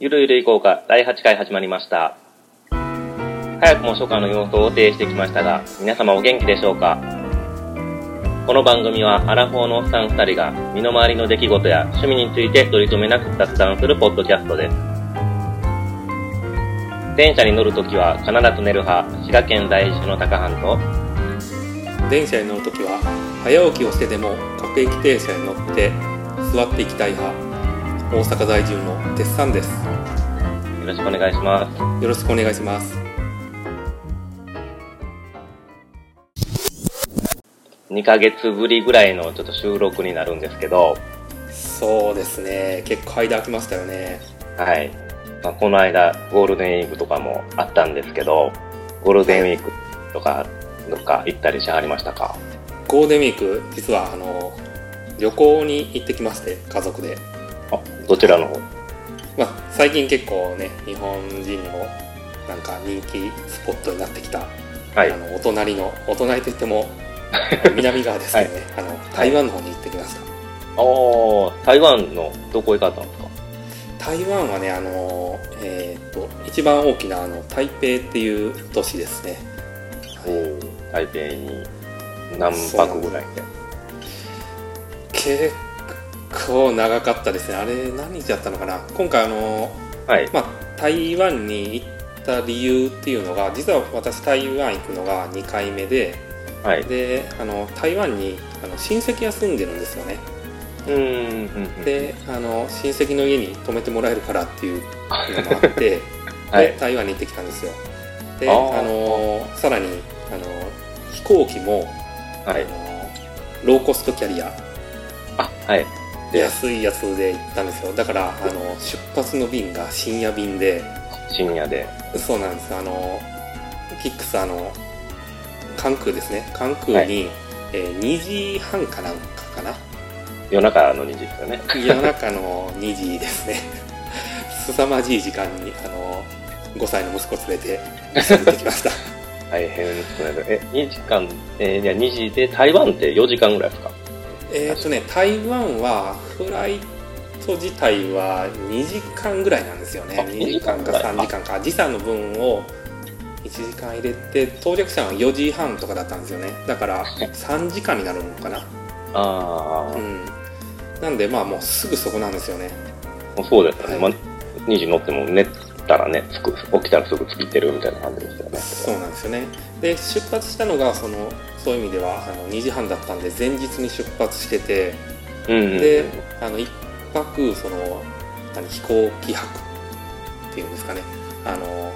ゆるゆるいこうか第8回始まりました。早くも初夏の様相を呈してきましたが、皆様お元気でしょうか？この番組はアラフォーのおっさん2人が身の回りの出来事や趣味について取り留めなく雑談するポッドキャストです。電車に乗るときは必ず寝る派、滋賀県在住の高半と、電車に乗るときは早起きをしてでも各駅停車に乗って座っていきたい派大阪在住の鉄さんです。よろしくお願いします。よろしくお願いします。2ヶ月ぶりぐらいのちょっと収録になるんですけど、そうですね。結構間空きましたよね。はい。まあ、この間、ゴールデンウィークとかもあったんですけど、ゴールデンウィークとか、どっか行ったりしはりましたか？ゴールデンウィーク実はあの旅行に行ってきまして家族で、あ、どちらの方？まあ、最近結構ね日本人にもなんか人気スポットになってきた、はい。あ。のお隣のお隣といっても 南側ですけどね、あの台湾の方に行ってきました、おー、台湾のどこ行かったんですか？台湾はねあのえーっと一番大きなあの台北っていう都市ですね。おー、台北に何泊ぐらい？で。結構長かったですねあれ何日やったのかな今回あの、はい。まあ、台湾に行った理由っていうのが実は私台湾行くのが2回目ではい。であの台湾にあの親戚が住んでるんですよねうーん、うんであの親戚の家に泊めてもらえるからっていうのもあって はいで。台湾に行ってきたんですよであのさらにあの飛行機も、はい。あのローコストキャリアあ、はい。で、安いやつで行ったんですよ。だからあの出発の便が深夜便で。深夜で。そうなんです。あのキックスあの関空ですね。関空に、えー2時半かなんかかな。夜中の2時ですよね。夜中の2時ですね。凄まじい時間にあの5歳の息子連れて行ってきました。大変ですね。え、2時間、えー、じゃあ2時で、台湾って4時間ぐらいですか？えっとね台湾はフライト自体は2時間ぐらいなんですよね。あ2時間か2時間ぐらい。3時間か時差の分を1時間入れて到着したのは4時半とかだったんですよね。だから 3時間になるのかな。ああ、うん。なんでまあもうすぐそこなんですよね。そうですよね。はい。まあ、2時乗っても寝たらね、つく起きたらすぐ着いてるみたいな感じですよね。そうなんですよね。で出発したのがそのそういう意味ではあの2時半だったんで前日に出発しててうんうんうん。であの一泊その何飛行機泊っていうんですかね。あの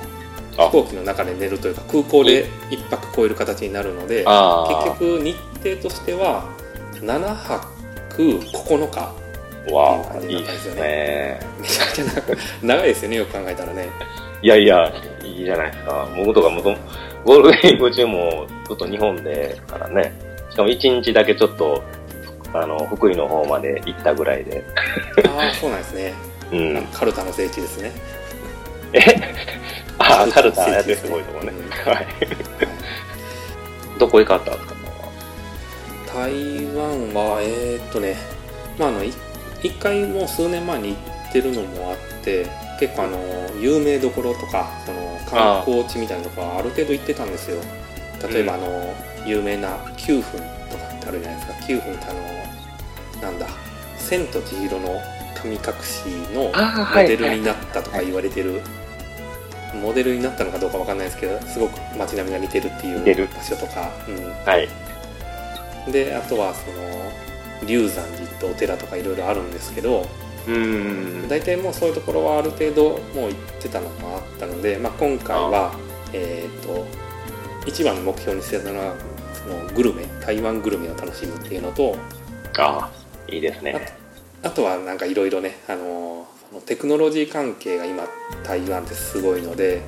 あ。飛行機の中で寝るというか空港で一泊超える形になるので結局日程としては7泊9日わあ、いいいですねね。めちゃくちゃ長いですよねよく考えたらねいやいや、いいじゃないですか。僕とかもとゴールデンウィーク中もずっと日本でからね、しかも1日だけちょっと、あの、福井の方まで行ったぐらいで。ああそうなんですねうん。カルタの聖地ですねえ？ああ、カルタやってすごいとこね。うんはい。どこ行かったんですか？台湾はえーっとねまああのい一回もう数年前に行ってるのもあって結構あの有名どころとかその観光地みたいなとこはある程度行ってたんですよ。例えばあの、有名な9分とかってあるじゃないですか。9分ってあのなんだ「千と千尋の神隠し」のあモデルになったとか言われてる、モデルになったのかどうかわかんないですけどすごく街並みが似てるっていう場所とか、うん、はい。であとはその龍山寺ってお寺とかいろいろあるんですけどうーん。大体もうそういうところはある程度もう行ってたのもあったので、まあ、今回はえっ、と一番の目標にしてたのはそのグルメ台湾グルメを楽しむっていうのとああ、いいですね。あとはなんかいろいろねあのテクノロジー関係が今台湾ってすごいので、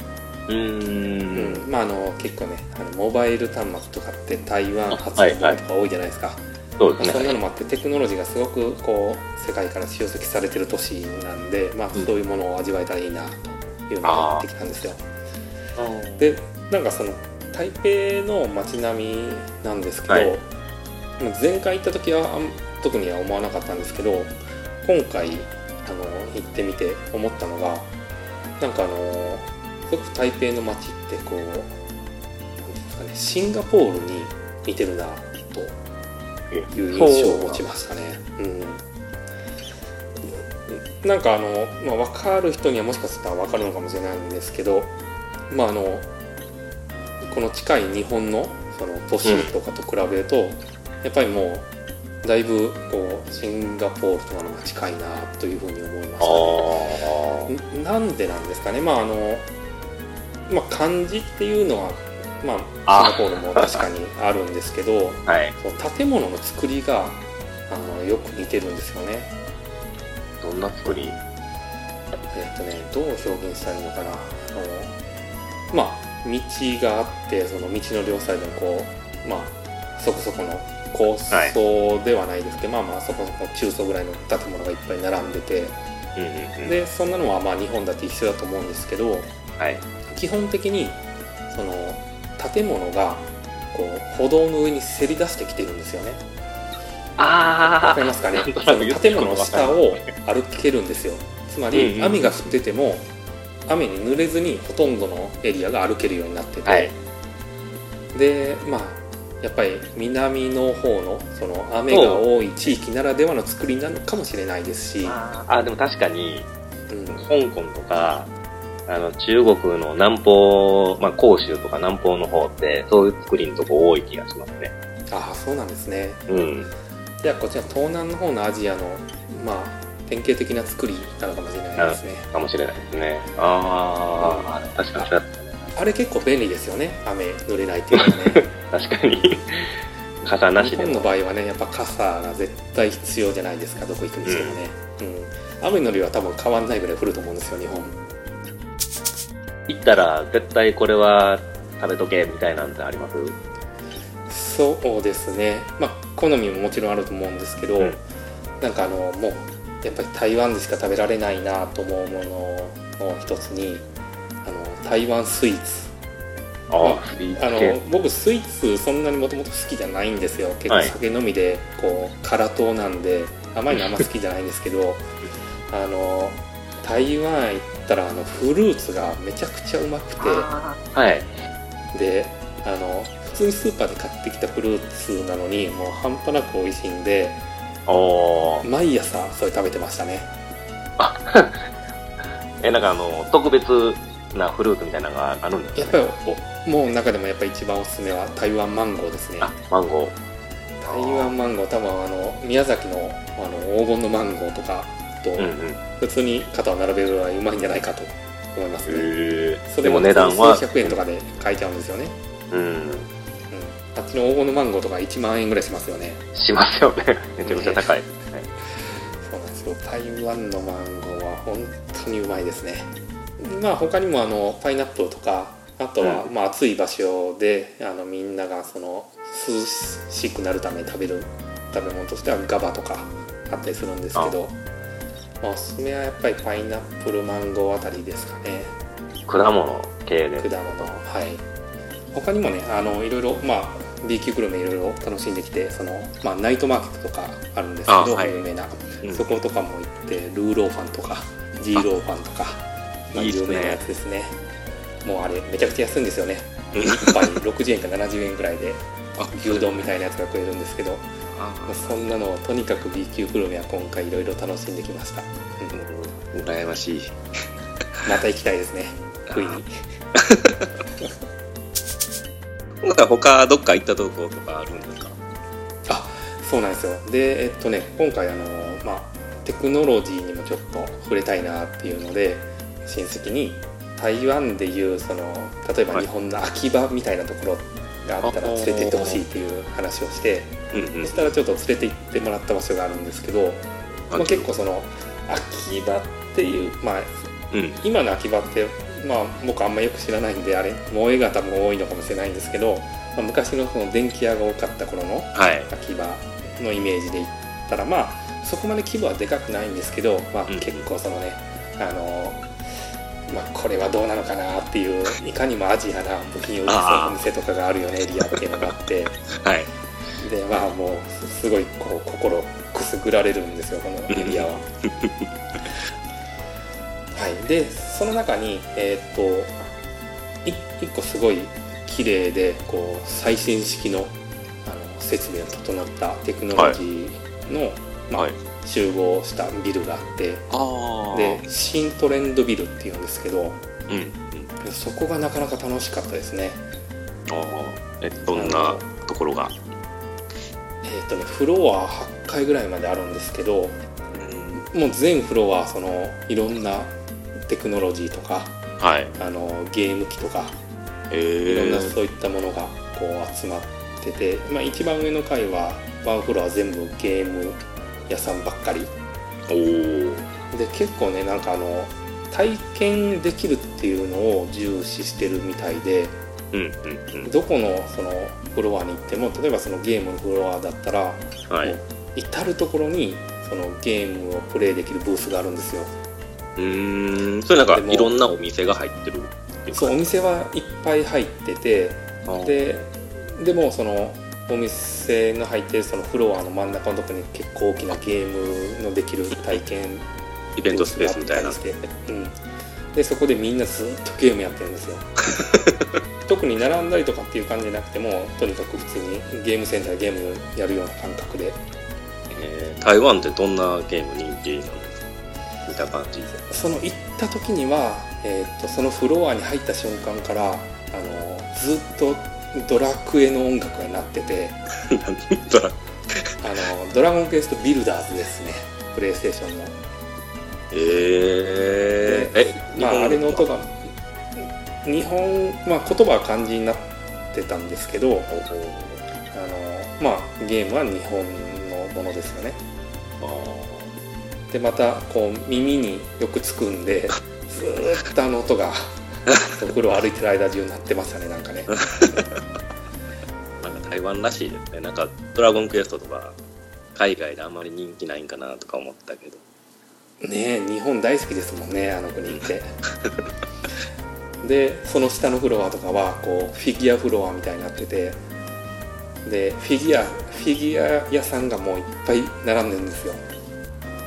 うーん。うんまあ、あの結構ねあのモバイル端末とかって台湾発はいはいのものとか多いじゃないですか、そうですね。まあそんなのもあってテクノロジーがすごくこう世界から集積されてる都市なんで、まあ、うん。そういうものを味わえたらいいなというのがってきたんですよ。うん。でなんかその台北の街並みなんですけど、はい。まあ前回行った時はあん特には思わなかったんですけど今回あの行ってみて思ったのがあなんかあのすごく台北の街ってこうなんですかねシンガポールに似てるなという印象を持ちましたね。うん、なんかあの、まあ、分かる人にはもしかしたら分かるのかもしれないんですけど、まあ、あのこの近い日本のその都市とかと比べると、うん、やっぱりもうだいぶこうシンガポールとかのが近いなというふうに思いましたね。なんでなんですかね、まああのまあ、漢字っていうのはまあ、シンガポールも確かにあるんですけど、はい、その建物の作りがあのよく似てるんですよね。どんな作り？えっとねどう表現したらいいのかな。あのまあ道があってその道の両サイドにこうまあそこそこの高層ではないですけど、はい、まあまあそこそこ中層ぐらいの建物がいっぱい並んでて、でそんなのはまあ日本だって一緒だと思うんですけど、はい、基本的にその建物がこう歩道の上にせり出してきてるんですよね。ああわかりますかね？建物の下を歩けるんですよ。つまり、雨が降ってても雨に濡れずにほとんどのエリアが歩けるようになってて、はい、でまあやっぱり南の方のその雨が多い地域ならではの作りなのかもしれないですし。あでも確かに、うん、香港とかあの、中国の南方、まあ、広州とか南方の方って、そういう作りのとこ多い気がしますね。ああ、そうなんですね。うん。じゃあ、こちら東南の方のアジアの、まあ、典型的な作りなのかもしれないですね。かもしれないですね。ああ、うん、確かにそうやったね。あれ結構便利ですよね。雨濡れないっていうのはね。確かに。傘なしで日本の場合はね、やっぱ傘が絶対必要じゃないですか、どこ行くにしてもね。うん。うん、雨の量は多分変わんないぐらい降ると思うんですよ、日本。行ったら絶対これは食べとけみたいなんてあります？そうですね。まあ好みももちろんあると思うんですけど、うん、なんかあのもうやっぱり台湾でしか食べられないなと思うものの一つにあの台湾スイーツ。あ、まあ、あの僕スイーツそんなにもともと好きじゃないんですよ。結構酒飲みでこう辛党なんで甘い。のあんま好きじゃないんですけどあの台湾行ったらあのフルーツがめちゃくちゃうまくて。はい。であの普通にスーパーで買ってきたフルーツなのにもう半端なく美味しいんで毎朝それ食べてましたね。あ えなんかあの特別なフルーツみたいなのがあるんですか、ね、やっぱりもう中でもやっぱり一番おすすめは台湾マンゴーですね。あマンゴー。台湾マンゴー多分あの宮崎のあの黄金のマンゴーとかと、普通に肩を並べるぐらいうまいんじゃないかと思いますね、それも値段は数百円とかで買えちゃうんですよね。うん、うん、あっちの黄金のマンゴーとか1万円ぐらいしますよね。しますよね。めちゃくちゃ高い、ね、そうなんですよ。台湾のマンゴーは本当にうまいですね。まあ他にもあのパイナップルとかあとは、まあ、暑い場所であのみんながその涼しくなるために食べる食べ物としてはガバとかあったりするんですけどまあ、おすすめはやっぱりパイナップルマンゴーあたりですかね。果物系で。果物はい。他にもねあのいろいろまあ B 級グルメいろいろ楽しんできてその、まあ、ナイトマーケットとかあるんですけど、はい、有名な、うん、そことかも行ってルーローファンとかジーローファンとかまあ、有名なやつですね。もうあれめちゃくちゃ安いんですよね。1杯60円か70円ぐらいで 牛丼みたいなやつが食えるんですけどそんなのをとにかく B 級グルメは今回いろいろ楽しんできました、うん、羨ましい。また行きたいですね。食いに。なんか他どっか行ったとことかあるんですか？あそうなんですよ。でえっとね今回あのまあテクノロジーにもちょっと触れたいなっていうので親戚に台湾でいうその例えば日本の秋葉みたいなところがあったら連れて行ってほしいっていう話をして、うんうん、そしたらちょっと連れて行ってもらった場所があるんですけど、まあ、結構その秋葉っていう、まあ、うん、今の秋葉って、まあ、僕あんまよく知らないんであれ萌えが多分多いのかもしれないんですけど、まあ、昔のその電気屋が多かった頃の秋葉のイメージで言ったら、まあそこまで規模はでかくないんですけど、まあ、結構そのね、あのまあ、これはどうなのかなっていういかにもアジアな部品を売りお店とかがあるよねエリアっていうのがあって。はいでまあもうすごいこう心くすぐられるんですよこのエリアは。ははい、でその中にえーっとい一個すごい綺麗でこう最新式のあの設備が整ったテクノロジーの、まあはい。集合したビルがあってで新トレンドビルっていうんですけどうんうん。そこがなかなか楽しかったですね。ああえどんなところが？えーっとねフロア8階ぐらいまであるんですけどうんもう全フロアそのいろんなテクノロジーとかはい。あのゲーム機とかえいろんなー、そういったものがこう集まってて、まあ、一番上の階はワンフロア全部ゲーム屋さんばっかり。おおで結構ねなんかあの体験できるっていうのを重視してるみたいでうんうん。どこのそのフロアに行っても例えばそのゲームのフロアだったらうんはい至る所にそのゲームをプレイできるブースがあるんですよ。うーん。それなんかいろんなお店が入ってるそうおか店はいっぱい入っててででもそのお店の入ってるそのフロアの真ん中のとこに結構大きなゲームのできる体験イベントスペースみたいな。うん、でそこでみんなずっとゲームやってるんですよ。特に並んだりとかっていう感じじゃなくてもとにかく普通にゲームセンターでゲームやるような感覚で。えー台湾ってどんなゲーム人気なんですか？見た感じその行った時には、えー、とそのフロアに入った瞬間からあのずっとドラクエの音楽が鳴ってて。何ドラあのドラゴンクエストビルダーズですね。プレイステーションのえー、えまああれの音がが日本まあ言葉は漢字になってたんですけどあのまあゲームは日本のものですよね。でまたこう耳によくつくんでずーっとあの音が お風呂歩いてる間中鳴ってましたねなんかね。なんか台湾らしいですね。なんかドラゴンクエストとか海外であんまり人気ないんかなとか思ったけどねえ日本大好きですもんねあの国って。でその下のフロアとかはこうフィギュアフロアみたいになっててでフィギュアフィギュア屋さんがもういっぱい並んでるんですよ。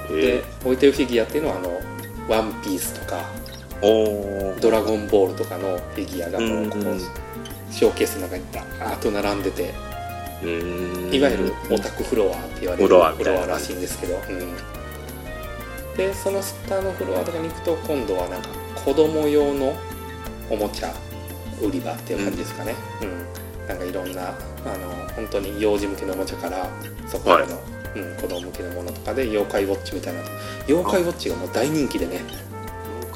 でえ。置いてるフィギュアっていうのはあの「ワンピースとかー、お「ドラゴンボール」とかのフィギュアがもうこうんうん。うショーケースの中にダーッと並んでて。いわゆるオタクフロアって言われるフロアらしいんですけど、うん、でその下のフロアとかに行くと今度はなんか子供用のおもちゃ売り場っていう感じですかね、うん。なんかいろんなあの本当に幼児向けのおもちゃからそこまでの、うん、子供向けのものとかで妖怪ウォッチみたいな妖怪ウォッチがもう大人気でね。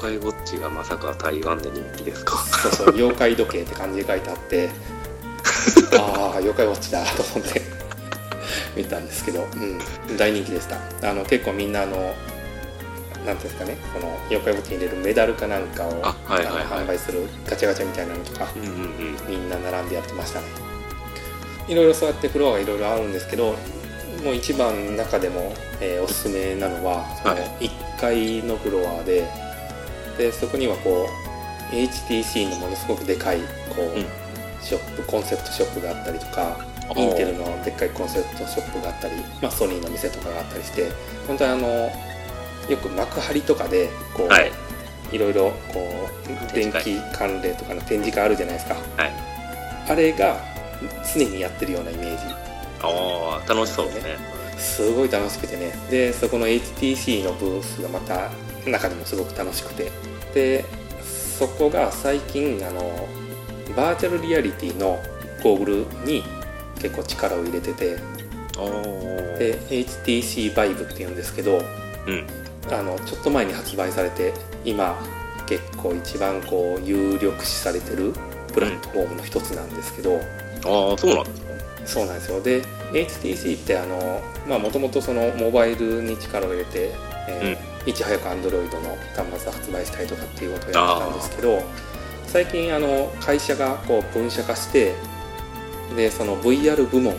妖怪ウォッチがまさか台湾で人気ですか？そうそう妖怪時計って漢字で書いてあって ああ妖怪ウォッチだと思って見たんですけど、うん、大人気でした。あの結構みんなあのなんていうんですかねこの妖怪ウォッチに入れるメダルかなんかをあはいはい販売するガチャガチャみたいなのとかうんうんうん。みんな並んでやってましたね。いろいろそうやってフロアがいろいろあるんですけどもう一番中でも、えーおすすめなのはそのはい。1階のフロアででそこにはこう HTC のものすごくでかいこう、うん。ショップコンセプトショップがあったりとかインテルのでっかいコンセプトショップがあったり、まあ、ソニーの店とかがあったりして本当にあのよく幕張とかでこう、はい。いろいろこう電気関連とかの展示会あるじゃないですか。はい。あれが常にやってるようなイメージ。ああ楽しそうですね。すごい楽しくてね。でそこの HTC のブースがまた中でもすごく楽しくて。でそこが最近あのバーチャルリアリティのゴーグルに結構力を入れてて。で HTC Vive っていうんですけどうんあのちょっと前に発売されて今結構一番こう有力視されてるプラットフォームの一つなんですけど、ああそうなんですかそうなんですよ。で HTC ってあのまあもともとそのモバイルに力を入れて、えーいち早く Android の端末を発売したりとかっていうことをやってたんですけど最近あの会社がこう分社化してでその VR 部門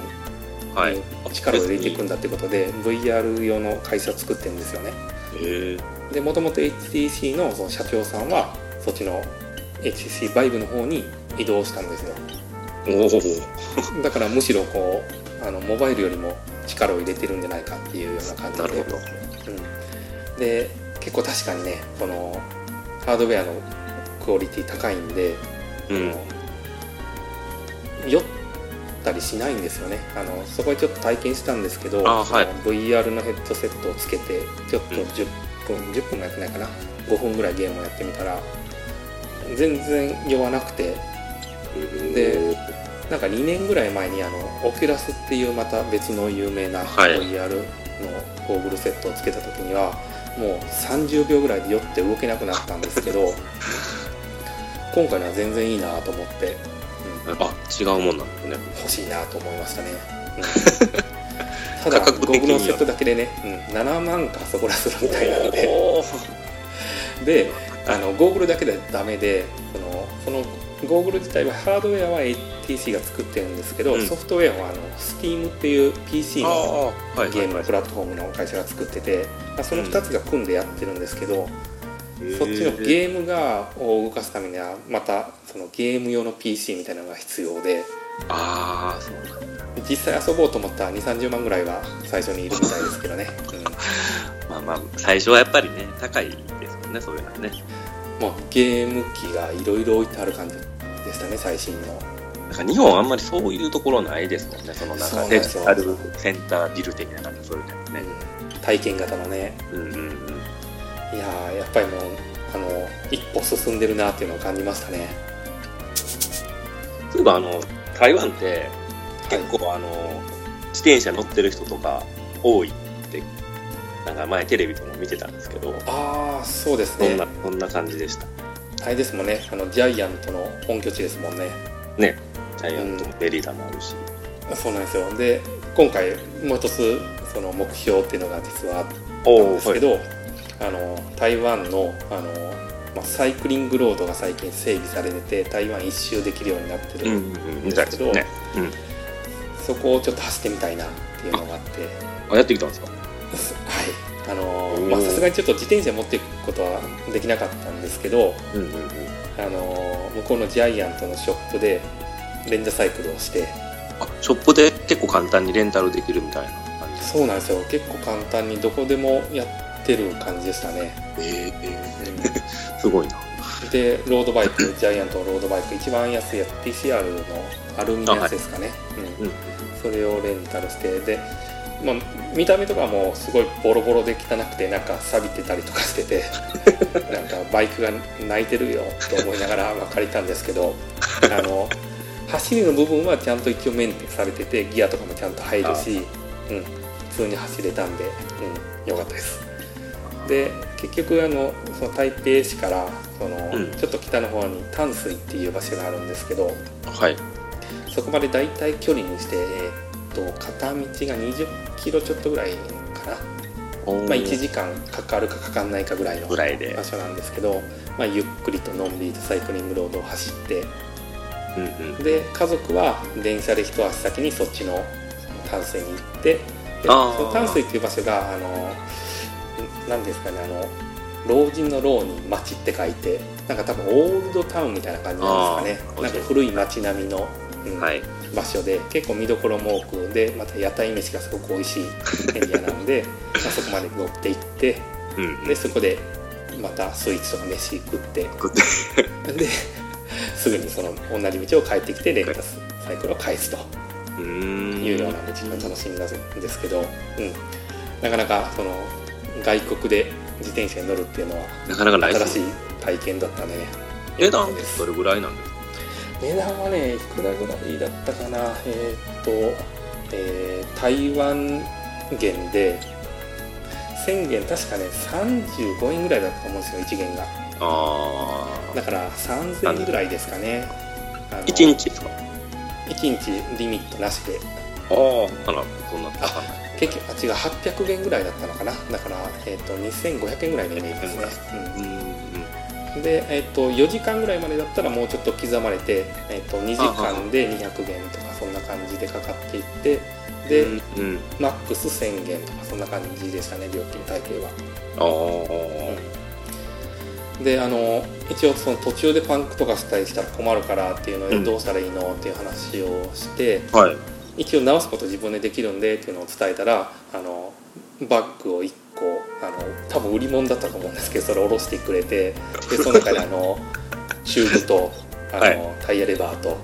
はい。に力を入れていくんだってことで、VR 用の会社を作ってるんですよねでもともと HTC のその社長さんはそっちの HTC Vive の方に移動したんですよ。だからむしろこうあのモバイルよりも力を入れてるんじゃないかっていうような感じで。なるほど。うん、で結構確かにねこのハードウェアのクオリティ高いんで、うん。酔ったりしないんですよねあのそこでちょっと体験したんですけど、あはい。VR のヘッドセットをつけてちょっとうん。10分、10分もやってないかな。5分ぐらいゲームをやってみたら全然酔わなくてでなんか2年ぐらい前にあのオキュラスっていうまた別の有名なはい。VR のゴーグルセットをつけた時にはもう30秒ぐらいで酔って動けなくなったんですけど 今回のは全然いいなと思って、うん、あ違うもんなんですね。欲しいなと思いましたね、う んただ価格的には。ゴーグルのセットだけでね、うん、7万かそこらするみたいなので。であ。のゴーグルだけではダメでそのそのゴーグル自体はハードウェアは HTC が作ってるんですけど、うん。ソフトウェアはあの Steam っていう PC のゲー。ムはいのプラットフォームの会社が作ってて、まあ、その2つが組んでやってるんですけど、そっちのゲームがを動かすためにはまたそのゲーム用の PC みたいなのが必要で。ああそう実際遊ぼうと思ったら2 3 0万ぐらいは最初にいるみたいですけどね、まあまあ最初はやっぱりね高いですもんねそういうのはね。うん、もうゲーム機がいろいろ置いてある感じでしたね最新の。なんか日本あんまりそういうところないですもんねそのなんかデジタルセンタービル的ななんかそういうのね。体験型のね。うんうんうんいやーやっぱりもうあの一歩進んでるなっていうのを感じましたね。そういえばあの台湾って結構あの自転車乗ってる人とか多いってなんか前テレビでも見てたんですけどああそうですね。そんなそんな感じでした。あれですもんね。あのジャイアントの本拠地ですもんね。ね。ジャイアントもベリーダもあるし、そうなんですよ。で今回もう一つその目標っていうのが実はあったんおですけど、あの台湾のあの、まあ、サイクリングロードが最近整備されてて台湾一周できるようになってる、うんうんうん。みたいですよね、うん、そこをちょっと走ってみたいなっていうのがあってあやってきたんですかはいあのまあさすがにちょっと自転車持っていくことはできなかったんですけどうんうんうんあの向こうのジャイアントのショップでレンジャーサイクルをしてあショップで結構簡単にレンタルできるみたいな感じそうなんですよ結構簡単にどこでもやってる感じでしたね、えーえーすごいな。でロードバイクジャイアントのロードバイク一番安いやつ PCR のアルミのやつですかね、うん。うん。それをレンタルしてで、まあ、見た目とかもすごいボロボロで汚くてなんか錆びてたりとかしてて なんかバイクが泣いてるよと思いながらまあ借りたんですけどあの走りの部分はちゃんと一応メンテされててギアとかもちゃんと入るし、うん、普通に走れたんで、うん、よかったですで結局あのその台北市からその、うん。ちょっと北の方に淡水っていう場所があるんですけどはい。そこまで大体距離にして、えーっと片道が20キロちょっとぐらいかな、まあ、1時間かかるかかかんないかぐらいの場所なんですけど、まあ、ゆっくりとのんびりとサイクリングロードを走って。うんうん。で家族は電車で一足先にそっちの淡水に行ってでその淡水っていう場所があの何ですかねあの老人の老に町って書いてなんか多分オールドタウンみたいな感じなんですかね。なんか古い町並みの、うんはい。場所で結構見どころも多くでまた屋台飯がすごく美味しいエリアなんで まあそこまで乗って行ってうんうん。でそこでまたスイーツとか飯食って食って。ですぐにその同じ道を帰ってきてレンタスサイクルを返すと。いうような道の楽しみなんですけど、うん、なかなかその外国で自転車に乗るっていうのはなかなかない新しい体験だったね。値段ってどれぐらいなんですか？値段はねいくらぐらいだったかな？えーっと、えー台湾元で1000元確かね35円ぐらいだったと思うんですよ1元が。ああだから3000円ぐらいですかね。あの1日ですか？1日リミットなしで。ああならそんな高ない結局あ違う800元ぐらいだったのかな。だから、えーっと2500円ぐらいのイメージですね、うんうんうんで、えーっと4時間ぐらいまでだったらもうちょっと刻まれて、えーっと2時間で200元とかそんな感じでかかっていってで、うんうん。マックス1000元とかそんな感じでしたね料金体系は、あであの一応その途中でパンクとかしたりしたら困るからっていうのでうん。どうしたらいいのっていう話をしてあはい一応直すこと自分でできるんでっていうのを伝えたらあのバッグを1個あの多分売り物だったと思うんですけどそれを下ろしてくれてでその中であのチューブとあの、はい。タイヤレバーと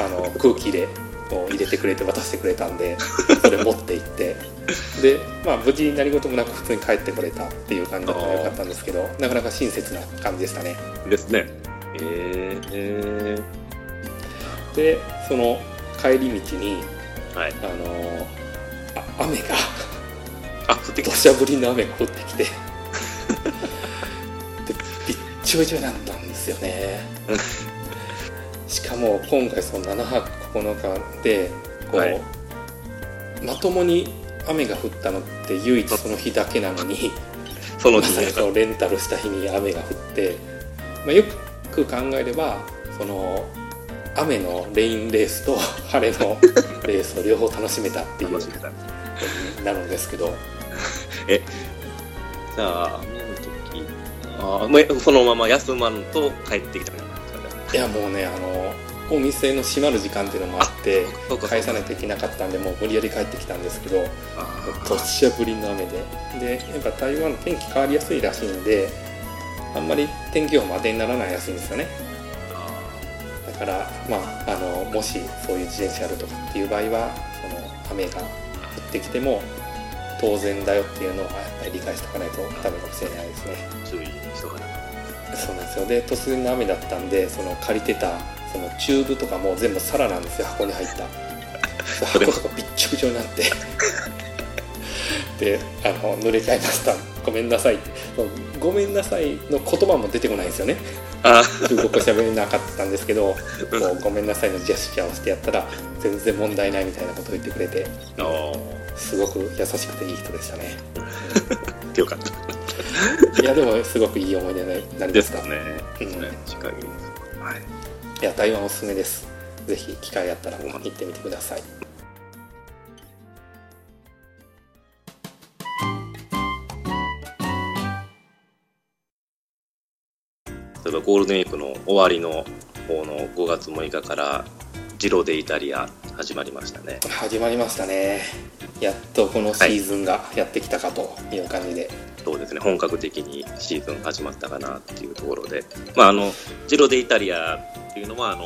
あの空気入れを入れてくれて渡してくれたんでそれ持って行って。で、まあ、無事何事もなく普通に帰ってこれたっていう感じだったらよかったんですけどなかなか親切な感じでしたね。ですね。えー、えでその帰り道にー、はい。あのあ雨が。あ降ってきた。土砂降りの雨が降ってきて。でびっちょびちょになったんですよね。しかも今回その7泊9日でこう、はい。まともに雨が降ったのって唯一その日だけなのに。そのまさにそのレンタルした日に雨が降って、まあ、よく考えればその雨のレインレースと 晴れのレースを両方楽しめたっていう楽しめた。ことになるんですけど。じゃあ雨の時あーもうそのまま休まんと帰ってきたいやもうねあのお店の閉まる時間っていうのもあって返さないといけなかったんでもう無理やり帰ってきたんですけどあー。土砂降りの雨で。でやっぱ台湾天気変わりやすいらしいんであんまり天気予報も当てにならないらしいんですよねからまああのもしそういう自転車あるとかっていう場合はその雨が降ってきても当然だよっていうのはやっぱり理解しておかないとダメかもしれないですね。ー注意しとかないそうなんですよ。で突然の雨だったんでその借りてたそのチューブとかも全部皿なんですよ。箱に入った。箱とかびっちょびちょになって。であの濡れちゃいました。ごめんなさい。ごめんなさいの言葉も出てこないんですよね。あ中国語喋れなかったんですけどこうごめんなさいのジェスチャーをしてやったら全然問題ないみたいなことを言ってくれてすごく優しくていい人でしたね。よかった。いやでもすごくいい思い出になりましたですかね、うん。ね。近いです。はい。いや台湾おすすめです。ぜひ機会あったら行ってみてください例えばゴールデンウィークの終わりの方の5月6日からジロデイタリア始まりましたね。始まりましたね。やっとこのシーズンがやってきたかという感じで、そうですね。本格的にシーズン始まったかなっていうところで、まあ、あのジロデイタリアっていうのはあの、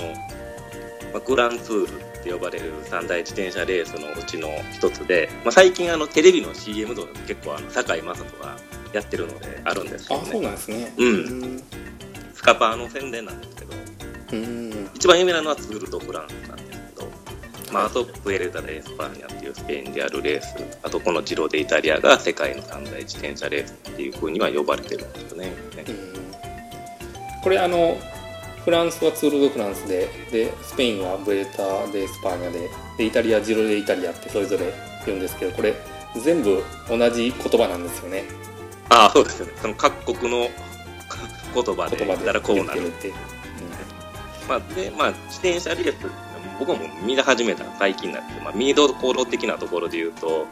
まあ、グランツールって呼ばれる三大自転車レースのうちの一つで、まあ、最近あのテレビの CM とか結構あの堺雅人がやってるのであるんですけどね。あそうなんですね。うんスカパーの宣伝なんですけどうん。一番有名なのはツール・ド・フランスなんですけど、まあ、あとブエルタ・ア・エスパーニャってい。うスペインであるレースあとこのジロ・デ・イタリアが世界の三大自転車レースっていう風には呼ばれてるんですよね。うん。これあのフランスはツール・ド・フランスででスペインはブエルタ・デ・エスパーニャででイタリアジロ・デ・イタリアってそれぞれ言うんですけどこれ全部同じ言葉なんですよね。ああそうですよね。その各国の言葉で言ったらこうなる。言っていうまあ、で、まあ、自転車レース、僕も見始めた最近なんですけど、まあ、見どころ的なところで言うと、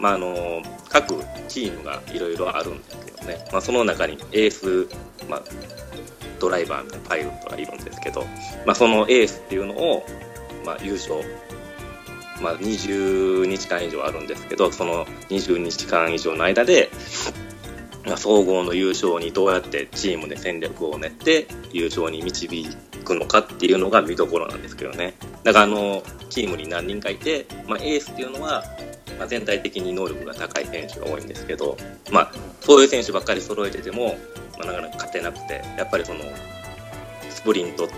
まあ、あの、各チームがいろいろあるんですけどね、まあ、その中にエース、まあ、ドライバーみたいなパイロットがいるんですけど、まあ、そのエースっていうのを、まあ、優勝、まあ、20日間以上あるんですけど、その20日間以上の間で、まあ、総合の優勝にどうやってチームで戦略を練って優勝に導くのかっていうのが見どころなんですけどね。だからあのチームに何人かいて、まあ、エースっていうのは、まあ、全体的に能力が高い選手が多いんですけど、まあ、そういう選手ばっかり揃えてても、まあ、なかなか勝てなくてやっぱりそのスプリントって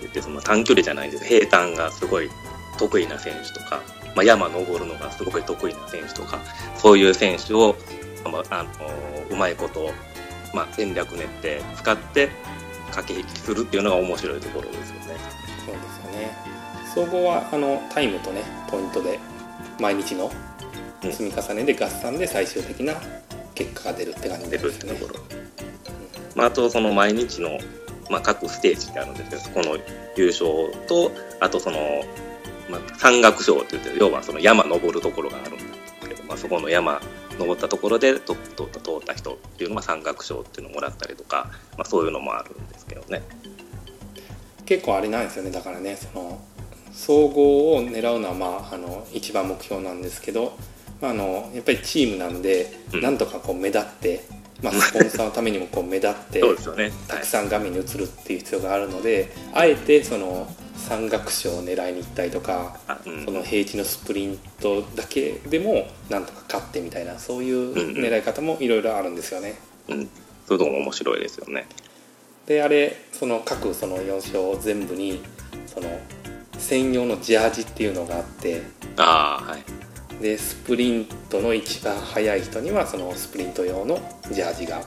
言ってその短距離じゃないんです。平坦がすごい得意な選手とか、まあ、山登るのがすごい得意な選手とかそういう選手を、まあ、あのうまいこと、まあ、戦略練って使って駆け引きするっていうのが面白いところですよね。そうですよね総合はあのタイムとねポイントで毎日の積み重ねで合算で最終的な結果が出るって感じ出ですよねるってところ。まあ、あとその毎日の、まあ、各ステージってあるんですけどそこの優勝とあとその、まあ、山岳賞って言って要はその山登るところがあるんですけど、まあ、そこの山登ったところでトップ通った通った人っていうのが山岳賞っていうのをもらったりとか、まあ、そういうのもあるんですけどね。結構あれなんですよね。だからねその総合を狙うのはまああの一番目標なんですけどあのやっぱりチームなんで、うん。なんとかこう目立って、まあ、スポンサーのためにもこう目立って そうですよね。たくさん画面に映るっていう必要があるので、あえてその山岳賞を狙いに行ったりとかあうん。その平地のスプリントだけでもなんとか勝ってみたいなそういう狙い方もいろいろあるんですよね。うん。そういうとこも面白いですよね。であれその各その4勝全部にその専用のジャージっていうのがあってああはい。でスプリントの一番速い人にはそのスプリント用のジャージが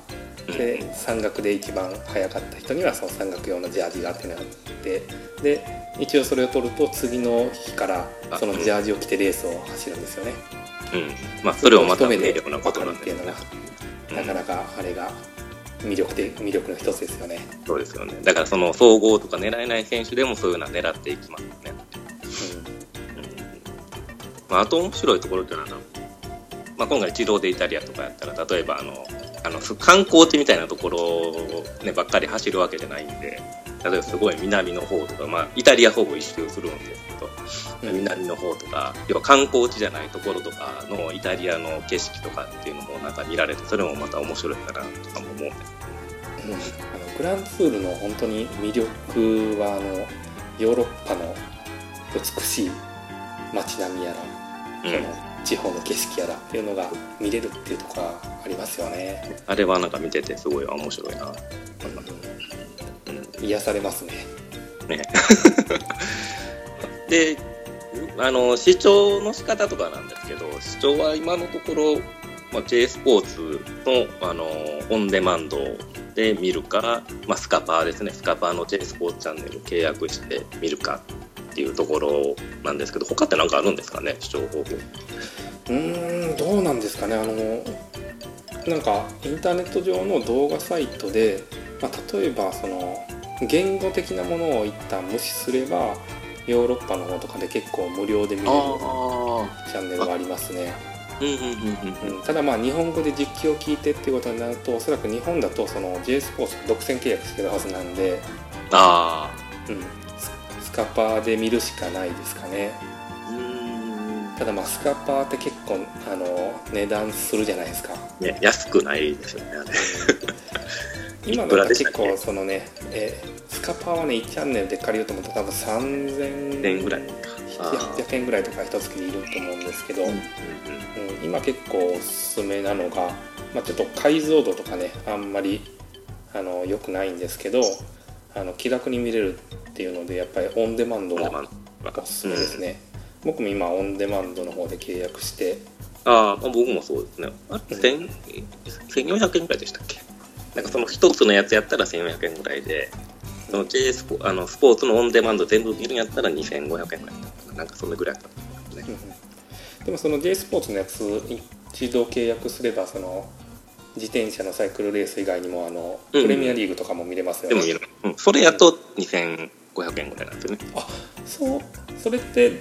で山岳で一番速かった人にはその山岳用のジャージがっていうのがあってで一応それを取ると次の日からそのジャージを着てレースを走るんですよね。うん。まあそれをまた魅力なことなんですね。るっていうのがなかなかあれが魅力的魅力の一つですよね、そうですよね。だからその総合とか狙えない選手でもそういうのは狙っていきますよね。まあ、あと面白いところっていうのは、まあ、今回自動でイタリアとかやったら例えばあのあのふ観光地みたいなところを、ね、ばっかり走るわけじゃないんで例えばすごい南の方とか、まあ、イタリアほぼ一周するんですけど、うん。南の方とか要は観光地じゃないところとかのイタリアの景色とかっていうのもなんか見られてそれもまた面白いかなとかも思うんですうん。あのグランツールの本当に魅力はあのヨーロッパの美しい街並みやら、うん地方の景色やらっていうのが見れるっていうところはありますよね、あれはなんか見ててすごい面白いな、うん。癒されますね。ね、であの視聴の仕方とかなんですけど視聴は今のところ、まあ、J スポーツのあのオンデマンドで見るか、まあ、スカパーですね。スカパーの J スポーツチャンネル契約して見るかっていうところなんですけど他って何かあるんですかね？視聴方法うーんどうなんですかね？あのなんかインターネット上の動画サイトで、まあ、例えばその言語的なものを一旦無視すればヨーロッパの方とかで結構無料で見れるあチャンネルがありますね、ただまあ日本語で実況を聞いてっていうことになるとおそらく日本だとその J スポーツ独占契約してるはずなんで、あうん、カパーで見るしかないですかね。ただまあスカパーって結構あの値段するじゃないですか。ね安くないですよねあれ。今いくらだと結構そのね、えースカパーはね1チャンネルで借りようと思ったら多分3000円ぐらい。800円ぐらいとか一月でいると思うんですけど、うん。うん今結構おすすめなのが、まあ、ちょっと解像度とかねあんまりあの良くないんですけどあの気楽に見れるっていうのでやっぱりオンデマンドうんがおすすめですね、僕も今オンデマンドの方で契約して。ああ、まあ僕もそうですね。あれ、千1400円ぐらいでしたっけ？なんかその一つのやつやったら1400円ぐらいで、その J スポあのスポーツのオンデマンド全部見るんやったら2500円ぐらいだったかな。なんかそのぐらいだったんですね。でもその J スポーツのやつ一度契約すればその自転車のサイクルレース以外にもあの、うん。プレミアリーグとかも見れますよね。でも見る、うん、それやと2500円ぐらいなんですよね。あそう。それって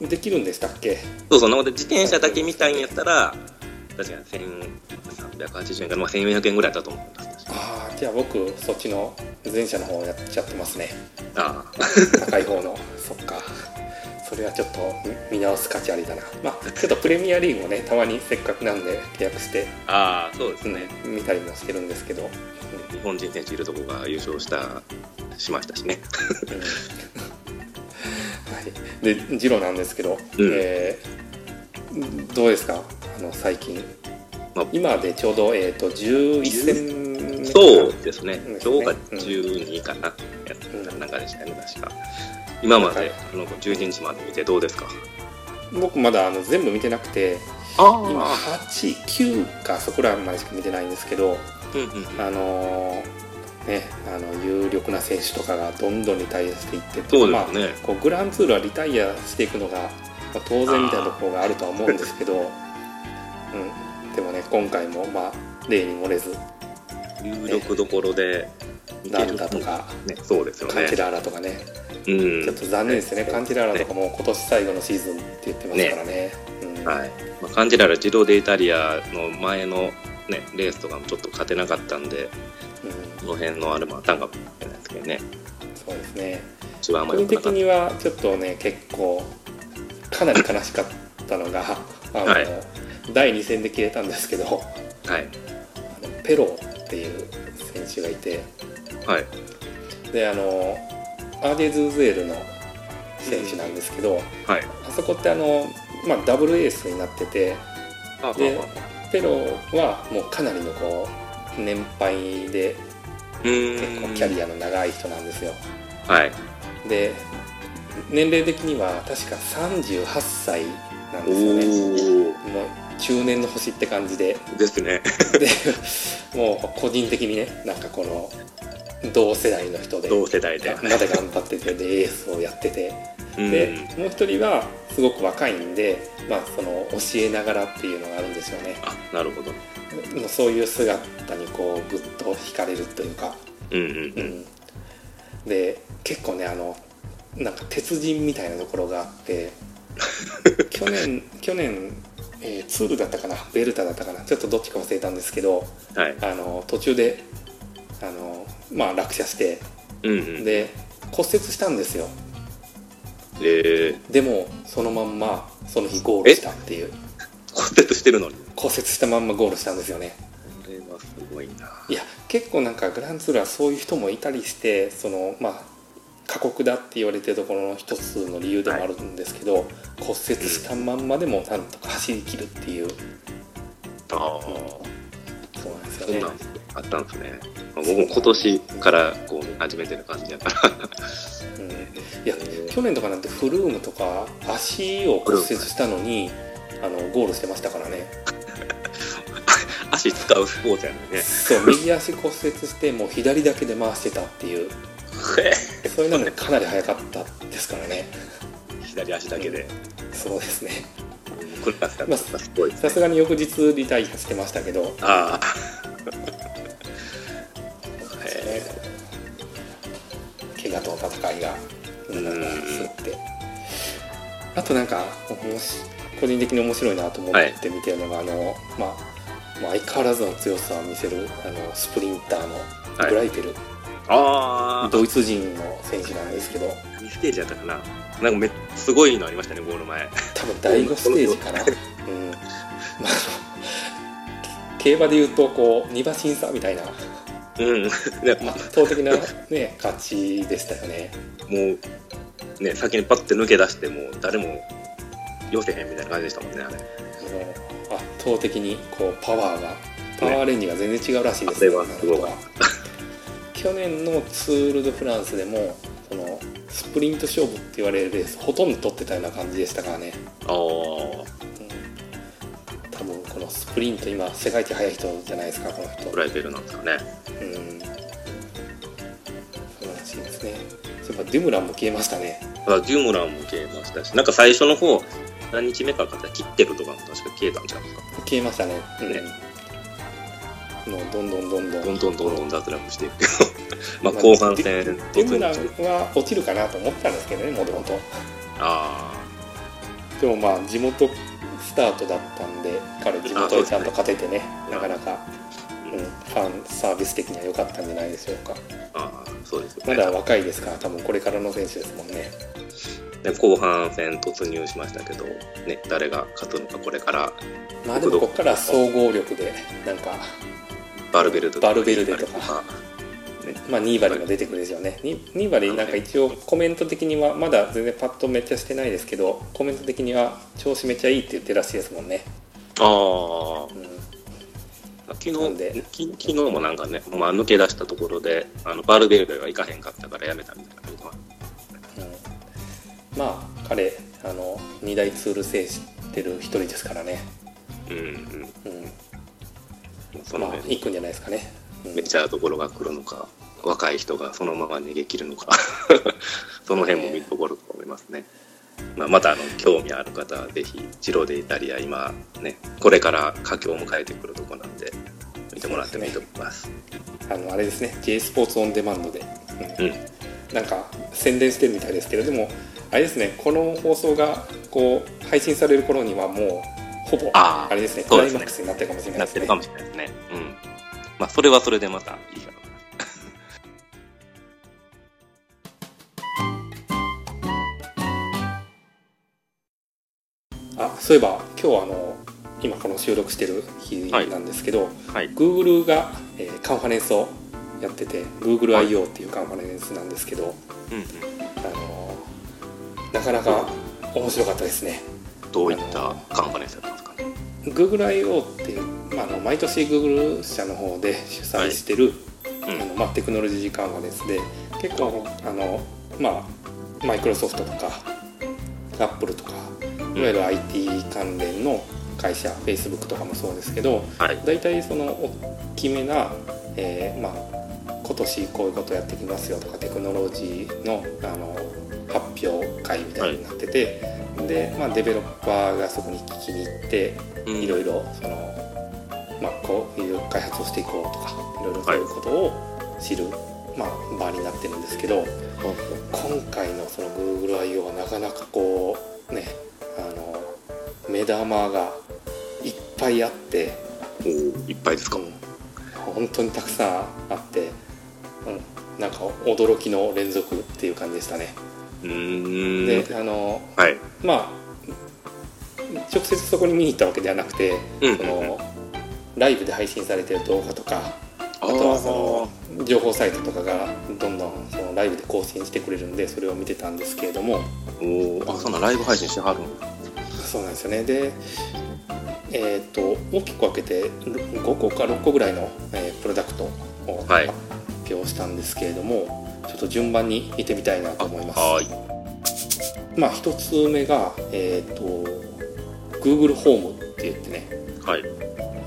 できるんでしたっけ？そうそう、なので自転車だけ見たいんやったら、確かに1380円から、まあ、1400円ぐらいだと思います。ああじゃあ僕そっちの前者の方やっちゃってますね。あ高い方の。そっかそれはちょっと見見直す価値ありだなまあちょっとプレミアリーグもねたまにせっかくなんで契約して、あ、ああ、そうですうんね。見たりもしてるんですけど、うん日本人選手いるとこが優勝した、しましたしね。はい、でジローなんですけど、うんえーどうですか？あの最近、まあ今でちょうど、えー、と11戦目かそうですねうん。今日が12かな？やった中でしたね、確か。今まで、あの12日まで見てどうですか？僕まだあの全部見てなくてあ今89かそこらまでしか見てないんですけどうんうん。あのーねあの有力な選手とかがどんどんリタイアしていってそうまあ。こうグランツールはリタイアしていくのが、まあ当然みたいなところがあるとは思うんですけど、うん、でもね今回もまあ例に漏れず有力どころで見ランダとか、ね、そうですよねカンテ。ラーラとかね、うん。ちょっと残念ですね、カンテラーラとかもう今年最後のシーズンって言ってますからね。うんはい。まあ、感じられる自動でイタリアの前のね、レースとかもちょっと勝てなかったんで、うんこの辺のあれもあったんかもしれないですけどね。そうですね。一番個人的にはちょっとね、結構、かなり悲しかったのが、あの、はい第2戦で切れたんですけどはいあのペロっていう選手がいてはい。であのアーデズーズエルの選手なんですけど、はい。あそこってあの、まあ、ダブルエースになっててあでペロはもうかなりのこう年配で結ん。構キャリアの長い人なんですよ。はい。で年齢的には確か38歳なんおですよね。おもう中年の星って感じで。ですね。でもう個人的にねなんかこの同世代の人で。同世代で。まだ頑張っててでエースをやってて。うん。でもう一人はすごく若いんで、まあ、その教えながらっていうのがあるんですよね。あなるほど。もうそういう姿にこうグッと惹かれるというか、うんうんううんん、で結構ねあのなんか鉄人みたいなところがあって 去年去年、えーツールだったかな？ベルタだったかな？ちょっとどっちか忘れたんですけどはい。あの途中であの、まあ、落車して。うんうん。で骨折したんですよ。え。ー、でもそのまんまその日ゴールしたっていう。骨折してるのに？骨折したまんまゴールしたんですよね。これはすごいな。いや結構なんかグランツールはそういう人もいたりしてそのまあ過酷だって言われてるところの一つの理由でもあるんですけど、骨折したまんまでもなんとか走り切るっていう、ああそうなんですよね。あったんですね。まあ僕も今年からこう見始めてる感じやから。うん、いや去年とかなんてフルームとか足を骨折したのにあのゴールしてましたからね。足使うスポーツやね。そう右足骨折してもう左だけで回してたっていう。そういうのもかなり早かったですからね。左足だけで。そうですねこれがすまあすさすがに翌日リタイアしてましたけど。ああ。へ怪我と戦いがうんって。あとなんか個人的に面白いなと思って見てるのが、あのまあまあ相変わらずの強さを見せるあのスプリンターのはい。ブライペル、ああドイツ人の選手なんですけど。何ステージやったかななんかめすごいのありましたねゴール前。多分第5ステージかな、うん。まあ、あの競馬でいうとこう2馬審査みたいな。うん。ね圧倒的な、ね、勝ちでしたよね。もうね先にパッて抜け出してもう誰も寄せへんみたいな感じでしたもんねあれ。もう圧倒的にこうパワーがパワーレンジが全然違うらしいですあれはすごいあの人は去年のツール・ド・フランスでもスプリント勝負って言われるレースほとんど取ってたような感じでしたからね、ああうん、多分このスプリント今世界一速い人じゃないですかこの人。ブライベルなんですかね。うん。素晴らしいですね。そういえばデュムランも消えましたね。あデュモランも消えましたしなんか最初の方何日目かかったら切ってるとかも確か消えたんちゃうんですか？消えましたね。うん。ねもうどんどんどんどん。どんどんどんどん脱落していく。まあ後半戦デ突ュムラン入は落ちるかなと思ったんですけどねもともとあでもまあ地元スタートだったんで彼地元でちゃんと勝ててねなかなか、あ、うん、ファンサービス的には良かったんじゃないでしょうか。ああそうですよまねだ若いですから多分これからの選手ですもんね。で後半戦突入しましたけど、ね、誰が勝つのかこれから。まあでもここから総合力でなんかバルベルデバルベルデとか。まあ、ニーバリも出てくるでしょうねニニーバリなんか一応コメント的にはまだ全然パッとめっちゃしてないですけどコメント的には調子めっちゃいいって言ってるらしいですもんね、ああうん、昨日き昨日もなんかね、まあ、抜け出したところであのバルベルデが行かへんかったからやめたみたいなうん。まあ彼あの二大ツール制してる一人ですからね、うんうん。うん、その辺、まあ行くんじゃないですかね、うん。めっちゃところが来るのか若い人がそのまま逃げ切るのか。その辺も見どころと思いますね、まあ、またあの興味ある方はぜひジロデイタリア今ねこれから佳境を迎えてくるとこなんで見てもらってもいいと思います。あのあれですね。J スポーツオンデマンドで、うん。うん。なんか宣伝してるみたいですけどでもあれですね。この放送がこう配信される頃にはもうほぼ。あーあれですね。クライマックスになってるかもしれないですね。なってるかもしれないですね。うん。まあそれはそれでまたいいかな。あそういえば今日あの今この収録してる日なんですけど、はい。Google が、えーカンファレンスをやってて GoogleIO っていうカンファレンスなんですけど、うんうん。あのなかなか面白かったですね。どういったカンファレンスだったんですか？ね GoogleIO っていう、まあ、あの毎年 Google 社の方で主催してる、あのまあ、テクノロジーカンファレンスで結構あのまあマイクロソフトとかアップルとかいわゆる IT 関連の会社 Facebook とかもそうですけどはい。大体その大きめな、えーまあ、今年こういうことやってきますよとかテクノロジーのあの発表会みたいになってて、で、まあ、デベロッパーがそこに聞きに行ってうん。いろいろその、まあ、こういう開発をしていこうとかいろいろそういうことを知る、まあ、場になってるんですけど今回のその GoogleIO はなかなかこうねあの目玉がいっぱいあって、いっぱいですか。うん。本当にたくさんあって、うん、なんか驚きの連続っていう感じでしたね。であのはい。まあ直接そこに見に行ったわけではなくて、うん。そのライブで配信されてる動画とかああとはその情報サイトとかがどんどんそのライブで更新してくれるんでそれを見てたんですけれども。おー。あそんなライブ配信してはるんそうなんですよね。でえっ、と大きく分けて5個か6個ぐらいの、えープロダクトをはい。発表したんですけれども、ちょっと順番に見てみたいなと思います。はい。まあ一つ目がえっ、と Google ホームって言ってね。はい。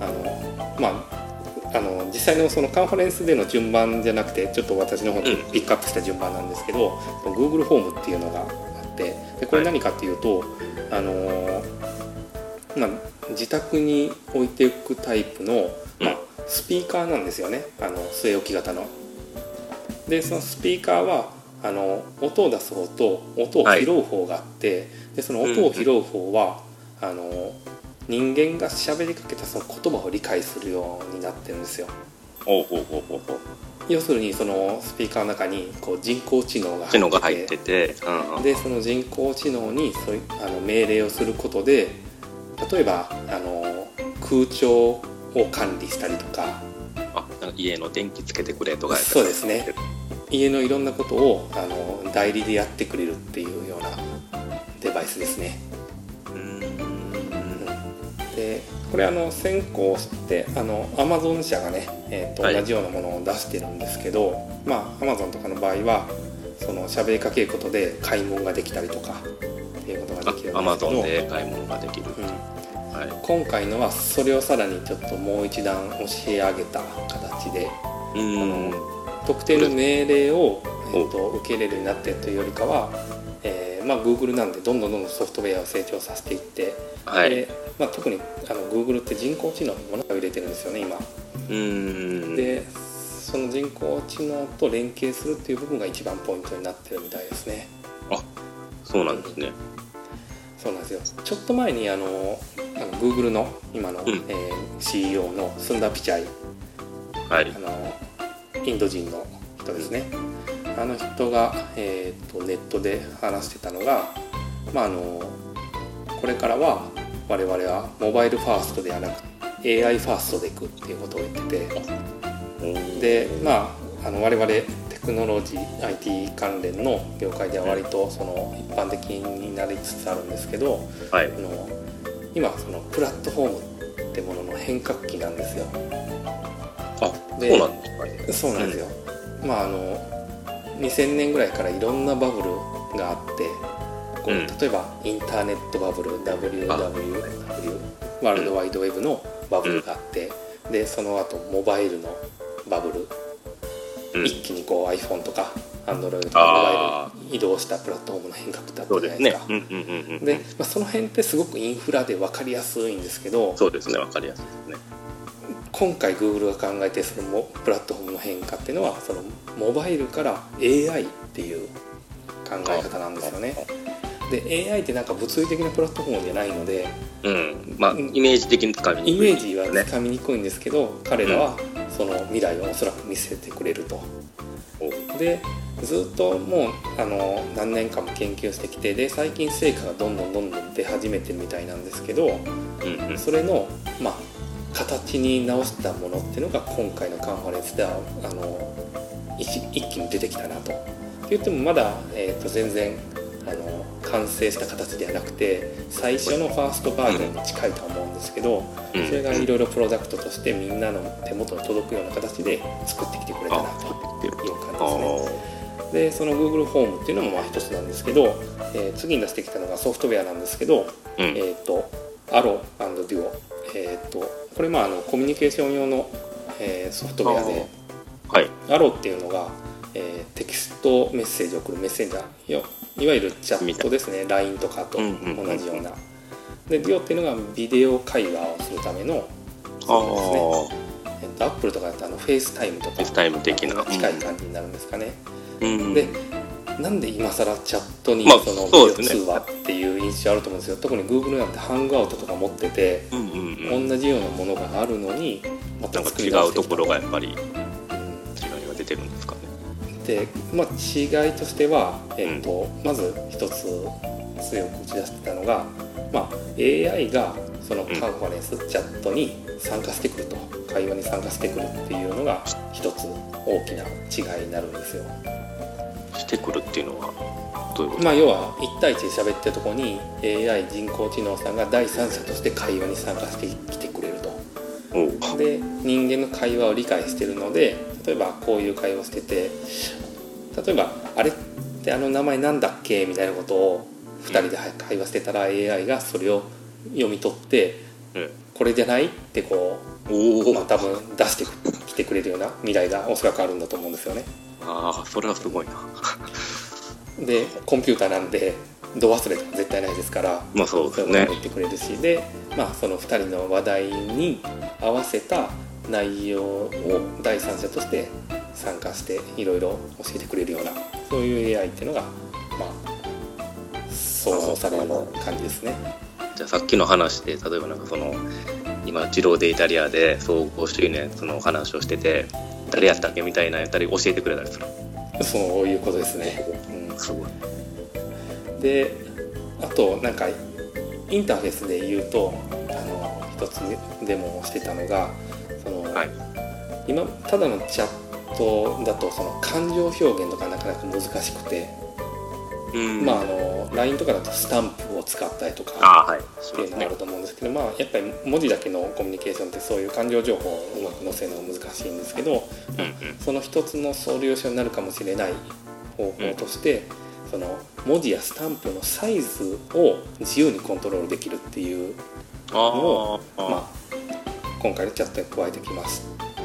あのまああの実際のそのカンファレンスでの順番じゃなくてちょっと私の方にピックアップした順番なんですけど、Google ホームっていうのがあってでこれ何かっていうと、あのまあ、自宅に置いていくタイプの、まあ、スピーカーなんですよね。あの据え置き型の。でそのスピーカーはあの音を出す方と音を拾う方があって、でその音を拾う方は、あの人間が喋りかけたその言葉を理解するようになってるんですよ。要するにそのスピーカーの中にこう人工知能が入入ってってでその人工知能にそういうあの命令をすることで例えばあの空調を管理したりとかあなんか家の電気つけてくれとかそうですね。家のいろんなことをあの代理でやってくれるっていうようなデバイスですね。うーん。でこれあの先行してあのアマゾン社がね、えーとはい。同じようなものを出してるんですけどまあアマゾンとかの場合はその喋りかけることで買い物ができたりとかっていうことができるんですけど。アマゾンで買い物ができるうんはい。今回のはそれをさらにちょっともう一段教え上げた形でうーん特定の命令を、えおー、と受け入れるようになってというよりかは、えーまあ、Google なんでどんどんどんどんソフトウェアを成長させていって、はい。でまあ、特にあの Google って人工知能のものを入れてるんですよね今。うーん。でその人工知能と連携するっていう部分が一番ポイントになってるみたいですね。そうなんですねそうなんですよ。ちょっと前にあのあの Google の今の、うん。えー CEO のスンダー・ピチャイ。はい。あのインド人の人ですね。あの人が、えー、とネットで話してたのが、まあ、あのこれからは我々はモバイルファーストではなく AI ファーストでいくっていうことを言ってて。でまああの我々テクノロジー IT 関連の業界では割とその一般的になりつつあるんですけどはい。あの今そのプラットフォームってものの変革期なんですよ。あでそうなんですかね。そうなんですよ、まああの2000年ぐらいからいろんなバブルがあってこううん。例えばインターネットバブル WWW ワールドワイドウェブのバブルがあって、でその後モバイルのバブル、うん一気にこう iPhone とか Android とかあモバイルに移動したプラットフォームの変革だったじゃないですか。で、まあ、その辺ってすごくインフラで分かりやすいんですけどそうですねわかりやすいですね。今回 Google が考えてそのモプラットフォームの変化っていうのはそのモバイルから AI っていう考え方なんですよねで AI ってなんか物理的なプラットフォームじゃないのでうん。まあイメージ的につかみにイくい。メージはつかみにくいんですけど、彼らはその未来をおそらく見せてくれると。でずっともうあの何年間も研究してきてで最近成果がどんどんどんどん出始めてるみたいなんですけどうんうん。それのまあ形に直したものっていうのが今回のカンファレンスではあの一一気に出てきたなと。って言ってもまだ、えー、と全然あの完成した形ではなくて最初のファーストバージョンに近いとは思うんですけどうん。それがいろいろプロダクトとしてみんなの手元に届くような形で作ってきてくれたなという感じあですね。でその Google ホームっていうのもまあ一つなんですけど、えー次に出してきたのがソフトウェアなんですけど、ーうん。えっ、と Allo Duo、えっ、とこれまああのコミュニケーション用の、えーソフトウェアではい。Arrow っていうのが、えーテキストメッセージを送るメッセンジャーよいわゆるチャットですね。LINE とかと同じような。で Duo っていうのがビデオ会話をするためのあそうですね。あえっと、Apple とかだとあの FaceTime とか FaceTime 的な。近い感じになるんですかね、うんでなんで今更チャットにまあそのビデオ通話っていう印象あると思うんですよ。特に Google なんてハングアウトとか持ってて同じようなものがあるのにまたなんか違作り直してきたうところがやっぱりで、まあ、違いとしては、えっとまず一つ強く打ち出してたのが、まあ、AI がそのカンファレンス、チャットに参加してくると。会話に参加してくるっていうのが一つ大きな違いになるんですよ。してくるっていうのはどういうこと？まあ、要は1対1で喋ってるとこに AI 人工知能さんが第三者として会話に参加してきてくれると。で人間の会話を理解してるので例えばこういう会話をしてて例えば「あれってあの名前なんだっけ?」みたいなことを2人で会話してたら AI がそれを読み取ってうん「これじゃない?」ってこおう、まあ、お多分出してきてくれるような未来がおそらくあるんだと思うんですよね。ああそれはすごいなでコンピューターなんで度忘れとか絶対ないですからまあそうですそういうのねも言ってくれるしで、まあ、その2人の話題に合わせた内容を第三者として参加していろいろ教えてくれるようなそういう AI っていうのが、まあ、想像される感じですね。じゃあさっきの話で例えばなんかその今ジローデイタリアで総合周年その話をしてて誰やったっけみたいなやったり教えてくれたりする？そういうことですね。うんすごいであとなんかインターフェースで言うとあの一つデモをしてたのがはい。今ただのチャットだとその感情表現とかなかなか難しくて、うん。まああの LINE とかだとスタンプを使ったりとかっていうのがあると思うんですけど、まあ、やっぱり文字だけのコミュニケーションってそういう感情情報をうまく載せるのが難しいんですけどうんうん。その一つのソリューションになるかもしれない方法として、その文字やスタンプのサイズを自由にコントロールできるっていうあのあまあ、今回のチャットに加えてきまし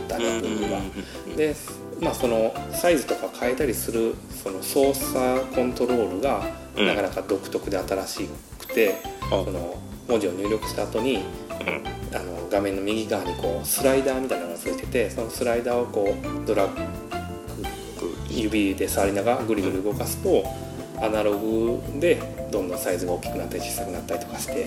たうんうんね、Google は。うん。で、まあ、そのサイズとか変えたりするその操作コントロールがうん。なかなか独特で新しくて、あ。その文字を入力した後にうん。あの画面の右側にこうスライダーみたいなのがついててそのスライダーをこうドラッグ指で触りながらぐりぐり動かすとアナログでどんどんサイズが大きくなったり小さくなったりとかしてへ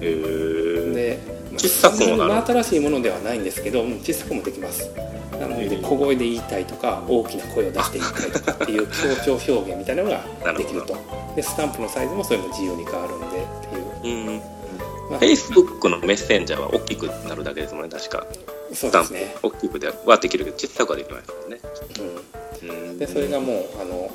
えで小さくもなる。真新しいものではないんですけどうん小さくもできます。なので小声で言いたいとか大きな声を出して言いたいとかっていう強調表現みたいなのができると。でスタンプのサイズもそれも自由に変わるんでっていう、うんまあ Facebook のメッセンジャーは大きくなるだけですもんね確かそうですね、大きくではできるけど小さくはできないですもんね。うん、うん。でそれがもうあの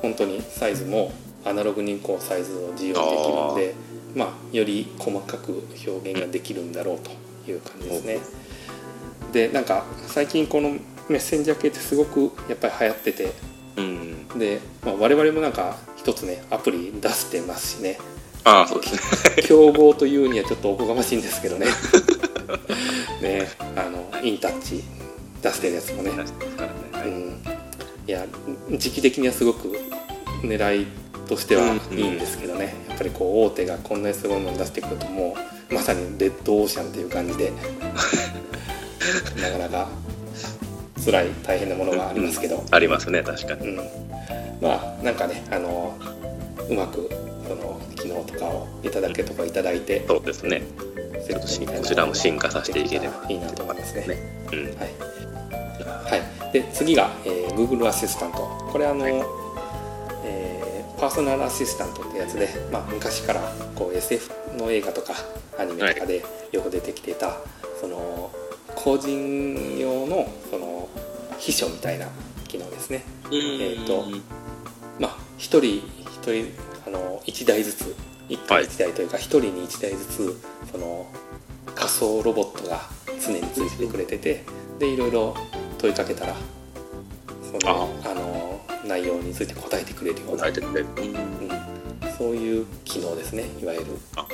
本当にサイズもアナログにこうサイズを自由にできるのでまあ、より細かく表現ができるんだろうという感じですね。でなんか最近このメッセンジャー系ってすごくやっぱり流行っててうん。で、まあ、我々もなんか一つねアプリ出してますしね。ああそうですね。競合というにはちょっとおこがましいんですけどね。ねあのインタッチ出してるやつもね。ね。はい。うん、いや時期的にはすごく狙いとしてはいいんですけどね、やっぱりこう大手がこんなにすごいもの出してくるともうまさにレッドオーシャンっていう感じでなかなか辛い大変なものがありますけど、ありますね確かに。うん、まあなんかねあのうまくその機能とかをいただけとかいただいてそうですね。セットみたいなこちらも進化させていければいいなと思いますね。うん。はい。はい、で次が、えー Google アシスタントこれあの、えーパーソナルアシスタントってやつで、まあ、昔からこう SF の映画とかアニメとかでよく出てきてた、その個人用のその秘書みたいな機能ですね。えーとまあ一人一人あの1台ずつ1回1台というか一人に1台ずつその仮想ロボットが常についててくれててでいろいろ問いかけたらそのあの内容について答えてくれるようなうん、そういう機能ですねいわゆる。あ。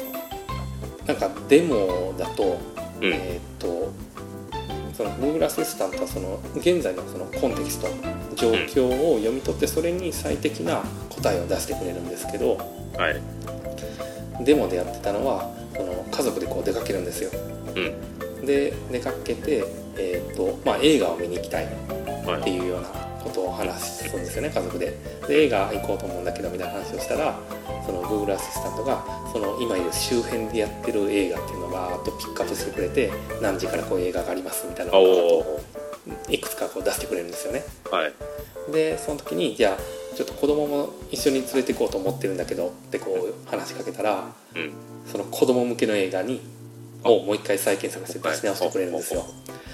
なんかデモだと,、うん。えーっとその Google アシスタントはその現在のそのコンテキスト状況を読み取ってそれに最適な答えを出してくれるんですけどはい。デモでやってたのはその家族でこう出かけるんですよ。うん。で出かけて、えーっとまあ、映画を見に行きたいっていうようなことを話すんですよね家族で。で映画行こうと思うんだけどみたいな話をしたらその Google アシスタントがその今いる周辺でやってる映画っていうのをバーッとピックアップしてくれて何時からこういう映画がありますみたいなのをいくつかこう出してくれるんですよね。はい。でその時にじゃあちょっと子供も一緒に連れて行こうと思ってるんだけどってこう話しかけたらうん。その子供向けの映画にをもう一回再検索して出し直してくれるんですよ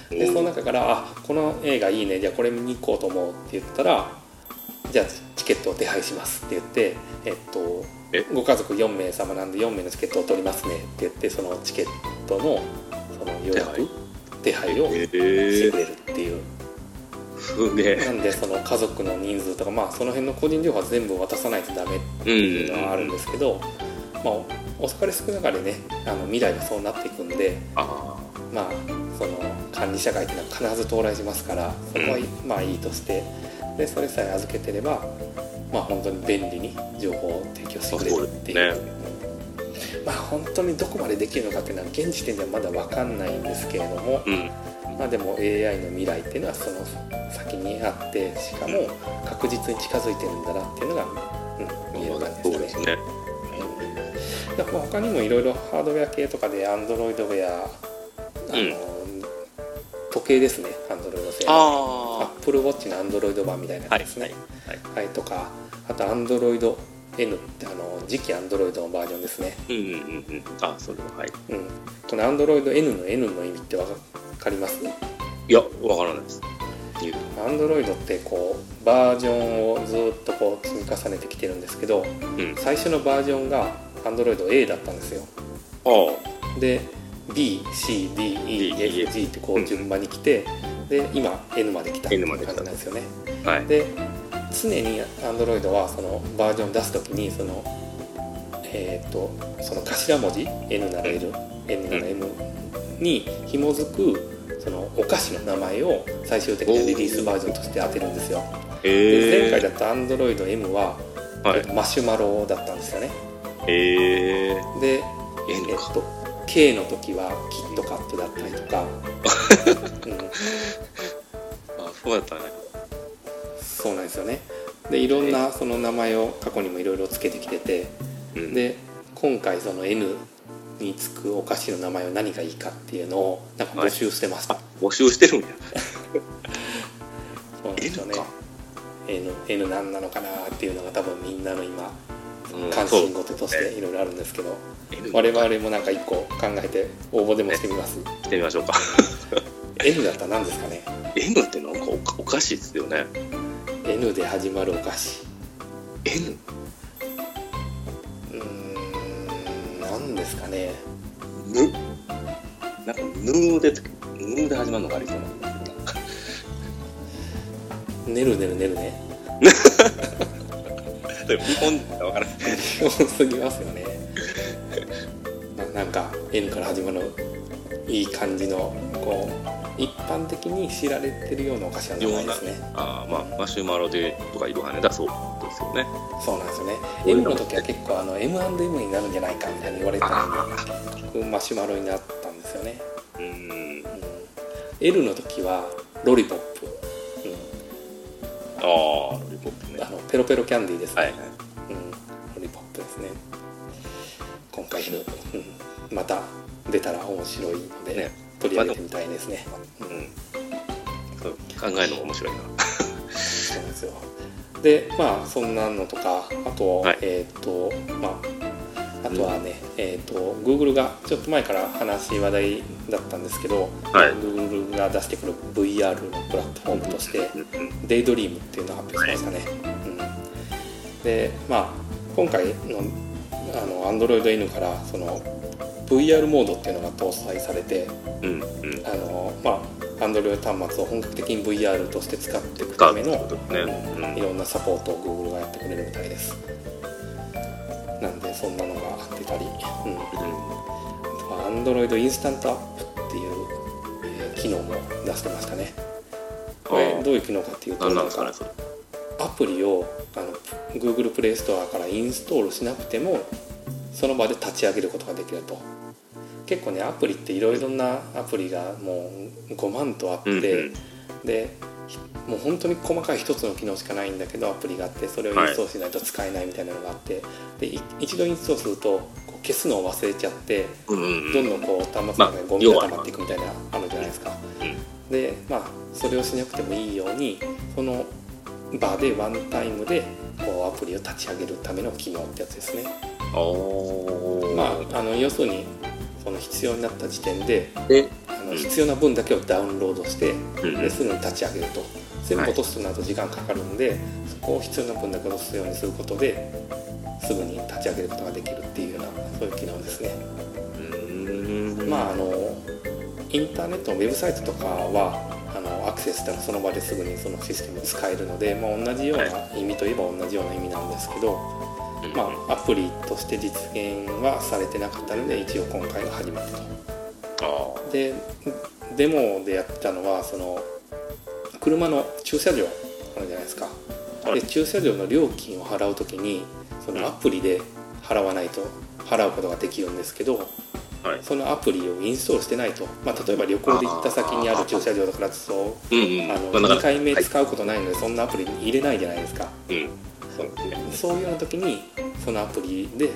でその中から「あこの映画いいねじゃあこれ見に行こうと思う」って言ったら「じゃあチケットを手配します」って言ってえっとえ？ご家族4名様なんで4名のチケットを取りますねって言ってそのチケットのその予約手配をしてえくー、れるっていう。すげえ。なんでその家族の人数とかまあその辺の個人情報は全部渡さないとダメっていうのはあるんですけど、まあ遅かれ少なかれねあの未来はそうなっていくんであまあその管理社会っていうのは必ず到来しますからそこは、まあいいとしてでそれさえ預けてればまあ本当に便利に情報を提供してくれるっていう。まあ本当にどこまでできるのかっていうのは現時点ではまだ分かんないんですけれども、あうん。まあでも AI の未来っていうのはその先にあってしかも確実に近づいてるんだなっていうのが、うん、見える感じですね。そうですね。だから他にもいろいろハードウェア系とかで Android ウェアあの、時計ですね Android 製のあ Apple Watch の Android 版みたいなやつですね、はいはい。とかあと Android N ってあの次期 Android のバージョンですね、うんうんうんうん。あそれははい。うん、この Android N の N の意味ってわかります？いやわからないです。アンドロイドってこうバージョンをずっとこう積み重ねてきてるんですけどうん。最初のバージョンがアンドロイド A だったんですよ。あ。で BCDEFG ってこう順番に来て、で今 N まで来たって感じなんですよね。あはい。で常にアンドロイドはそのバージョン出す時にそのえっ、とその頭文字 N なら L、N なら M に紐づくそのお菓子の名前を最終的にはリリースバージョンとして当てるんですよ。でえ前回だと Android M は、はい。マシュマロだったんですよね。ええで、N か。えっと、K の時はキットカットだったりとか、うん、あそうだったね。そうなんですよね。でいろんなその名前を過去にもいろいろつけてきててうん。で今回その N につくお菓子の名前は何がいいかっていうのをなんか募集してました、あ募集してるんや。そうなんですよ N ねか。N, N 何なのかなっていうのが多分みんなの今うん関心事としていろいろあるんですけど、我々もなんか一個考えて応募でもしてみます、してみましょうか。N だったら何ですかね。N ってなんかおかしいですよね。N で始まるお菓子。N うーん何ですかね。ぬ？なんかぬでぬで始まるのがありそうなんだけど。ねるねるねるね でも日本人は分からない多すぎますよね。ななんか N から始まるいい感じのこう一般的に知られてるようなお菓子は名前ですね。ああまあマシュマロでとかいろはねだそうですよね。そうなんですよね。俺 M らの時は結構あの M&M になるんじゃないかみたいに言われてたのに結局マシュマロになったんですよね、うーん。うん。L の時はロリポップ、うん、ねあのペロペロキャンディーですね、はい。はいうん、ロリポップですね。今回の、うん、また出たら面白いので、ね。取り上げてみたいですね、うん。うん考えるのが面白いな。そうなんですよ。でまあそんなのとかあと、はい。えっ、とまああとはね、えっ、と Google がちょっと前から話話題だったんですけど、はい。Google が出してくる VR のプラットフォームとしてデイドリームっていうのを発表しましたね、うん、でまあ今回のあの Android N からその VR モードっていうのが搭載されてうんうん。あのまあ Android 端末を本格的に VR として使っていくためのね。うんいろんなサポートを Google がやってくれるみたいです。なんでそんなのが出たり、うん、あとは Android インスタントアップっていう、えー機能も出してましたね。これどういう機能かっていうと何なんですかアプリをあの Google プレイストアからインストールしなくてもその場で立ち上げることができると。結構ねアプリっていろいろなアプリがもう5万とあって、うんうん。でひもう本当に細かい一つの機能しかないんだけどアプリがあってそれをインストールしないと使えないみたいなのがあって、でい一度インストールするとこう消すのを忘れちゃってうんうんどんどんこう端末の中にゴミが溜まっていくみたいなあるじゃないですか。でまあそれをしなくてもいいようにその場でワンタイムでこうアプリを立ち上げるための機能ってやつですね。まああの要するにその必要になった時点でであのうん必要な分だけをダウンロードしてうんですぐに立ち上げると。全部落とすとなると時間かかるんで、そこを必要な分だけ落とすようにすることですぐに立ち上げることができるっていうようなそういう機能ですね。うん。まああのインターネットのウェブサイトとかはあのアクセスしてもその場ですぐにそのシステム使えるので、まあ、同じような意味といえば同じような意味なんですけど、まあ、アプリとして実現はされてなかったので一応今回が初めてと。あでデモでやったのはその車の駐車場あるじゃないですか、はい。で駐車場の料金を払う時にそのアプリで払わないと払うことができるんですけどあはい。そのアプリをインストールしてないと、まあ、例えば旅行で行った先にある駐車場だからそううんうん。あの2まあだから回目はい使うことないのでそんなアプリに入れないじゃないですか、うん。そうですね。そういうような時にそのアプリで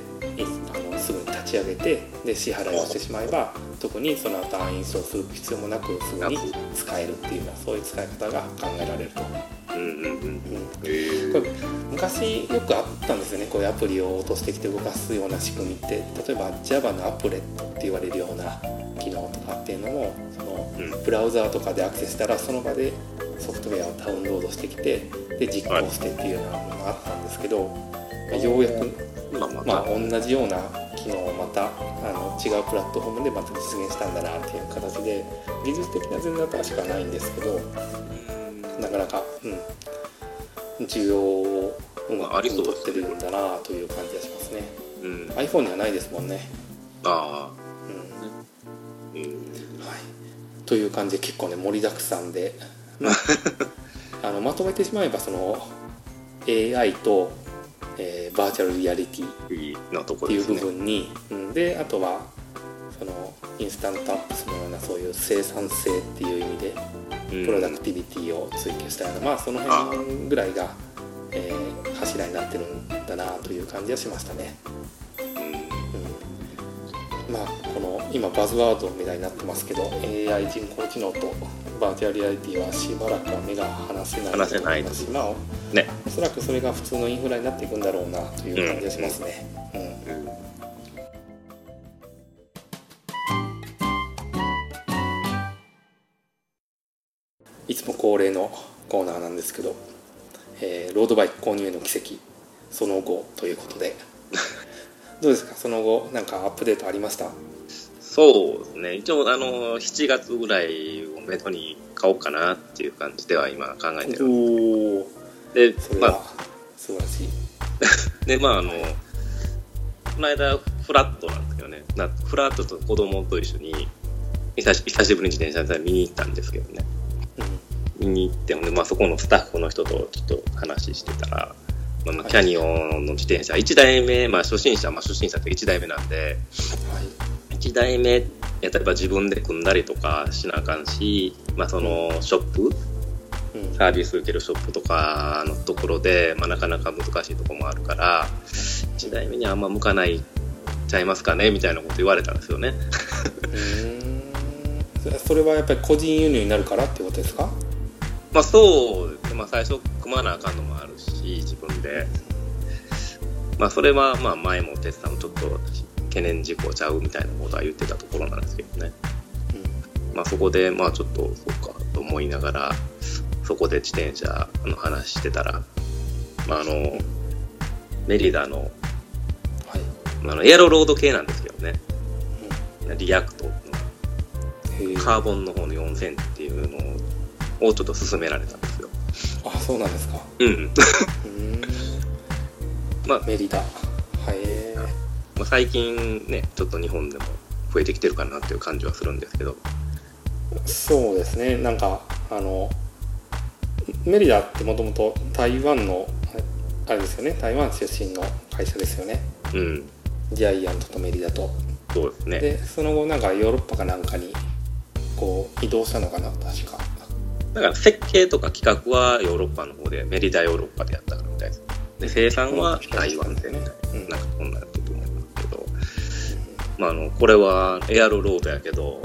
あのすぐに立ち上げてで支払いをしてしまえば特にその後アンインストールする必要もなくすぐに使えるっていうようなそういう使い方が考えられると、うんう。んうんうんへこれ昔よくあったんですよね。こういうアプリを落としてきて動かすような仕組みって。例えば Java のアプレットって言われるような機能とかっていうのもそのうん。ブラウザーとかでアクセスしたらその場でソフトウェアをダウンロードしてきてで実行してっていうようなのがあったんですけど、まあようやく、まあままあ、た同じような機能をまたあの違うプラットフォームでまた実現したんだなっていう形で技術的には全然新しくはないんですけどなかなか、うん、需要をうまくりそうです取ってるんだなという感じがしますね。うん、iPhone にはないですもんね。あうん。あ、うん、はい、という感じで結構ね盛りだくさんで、ま ああのまとめてしまえばその AI と、えーバーチャルリアリティっていう部ですね分に、うん、であとはその Instant Apps のようなそういう生産性っていう意味でうん。 productivity を追求したような、まあその辺ぐらいが、えー柱になってるんだなという感じはしましたね。うん。まあこの今バズワードみたいになってますけど AI 人工知能とバーチャルリアリティはしばらくは目が離せないと思ます。しまあね、おそらくそれが普通のインフラになっていくんだろうなという感じがしますね。うん。うんいつも恒例のコーナーなんですけど、えーロードバイク購入への奇跡その後ということで。どうですか？その後なんかアップデートありました？そうですね。一応あの7月ぐらいをめどに買おうかなっていう感じでは今考えてるおおでそれはまあ。素晴らしい、でまああのこの間フラットなんですけどね。なフラットと子供と一緒に久し久しぶりに自転車で見に行ったんですけどね見に行ってほんで、まあ、そこのスタッフの人とちょっと話してたら、まあまあ、キャニオンの自転車1台目、まあ、初心者、まあ、初心者って1台目なんではい。1台目やったらば自分で組んだりとかしなあかんし、まあ、そのショップうん。サービス受けるショップとかのところで、まあ、なかなか難しいところもあるから1台目にあんま向かないちゃいますかねみたいなこと言われたんですよね。そそれはやっぱり個人輸入になるからってことですか？まあそうまあ、最初組まなあかんのもあるし、自分で、まあそれはまあ前も哲さんもちょっと懸念事項ちゃうみたいなことは言ってたところなんですけどね。まあそこでまあちょっとそうかと思いながら、そこで自転車の話してたら、まああの、 Merida の、はい。あのエアロロード系なんですけどね。 Reacto。のへーカーボンの方の4000っていうのをちょっと勧められたんですよ。あそうなんですか。うん。うまあメリダ。はいえ。まあ、最近ね、ちょっと日本でも増えてきてるかなっていう感じはするんですけど、そうですね。なんかあのメリダってもともと台湾のあれですよね。台湾出身の会社ですよね。うん、ジャイアントとメリダと。そうですね。でその後なんかヨーロッパかなんかにこう移動したのかな確か。だから設計とか企画はヨーロッパの方で、メリダヨーロッパでやったからみたいです。で、生産は台湾でみたいな、うん。なんかこんなんやったと思うんですけど、まああの、これはエアロロードやけど、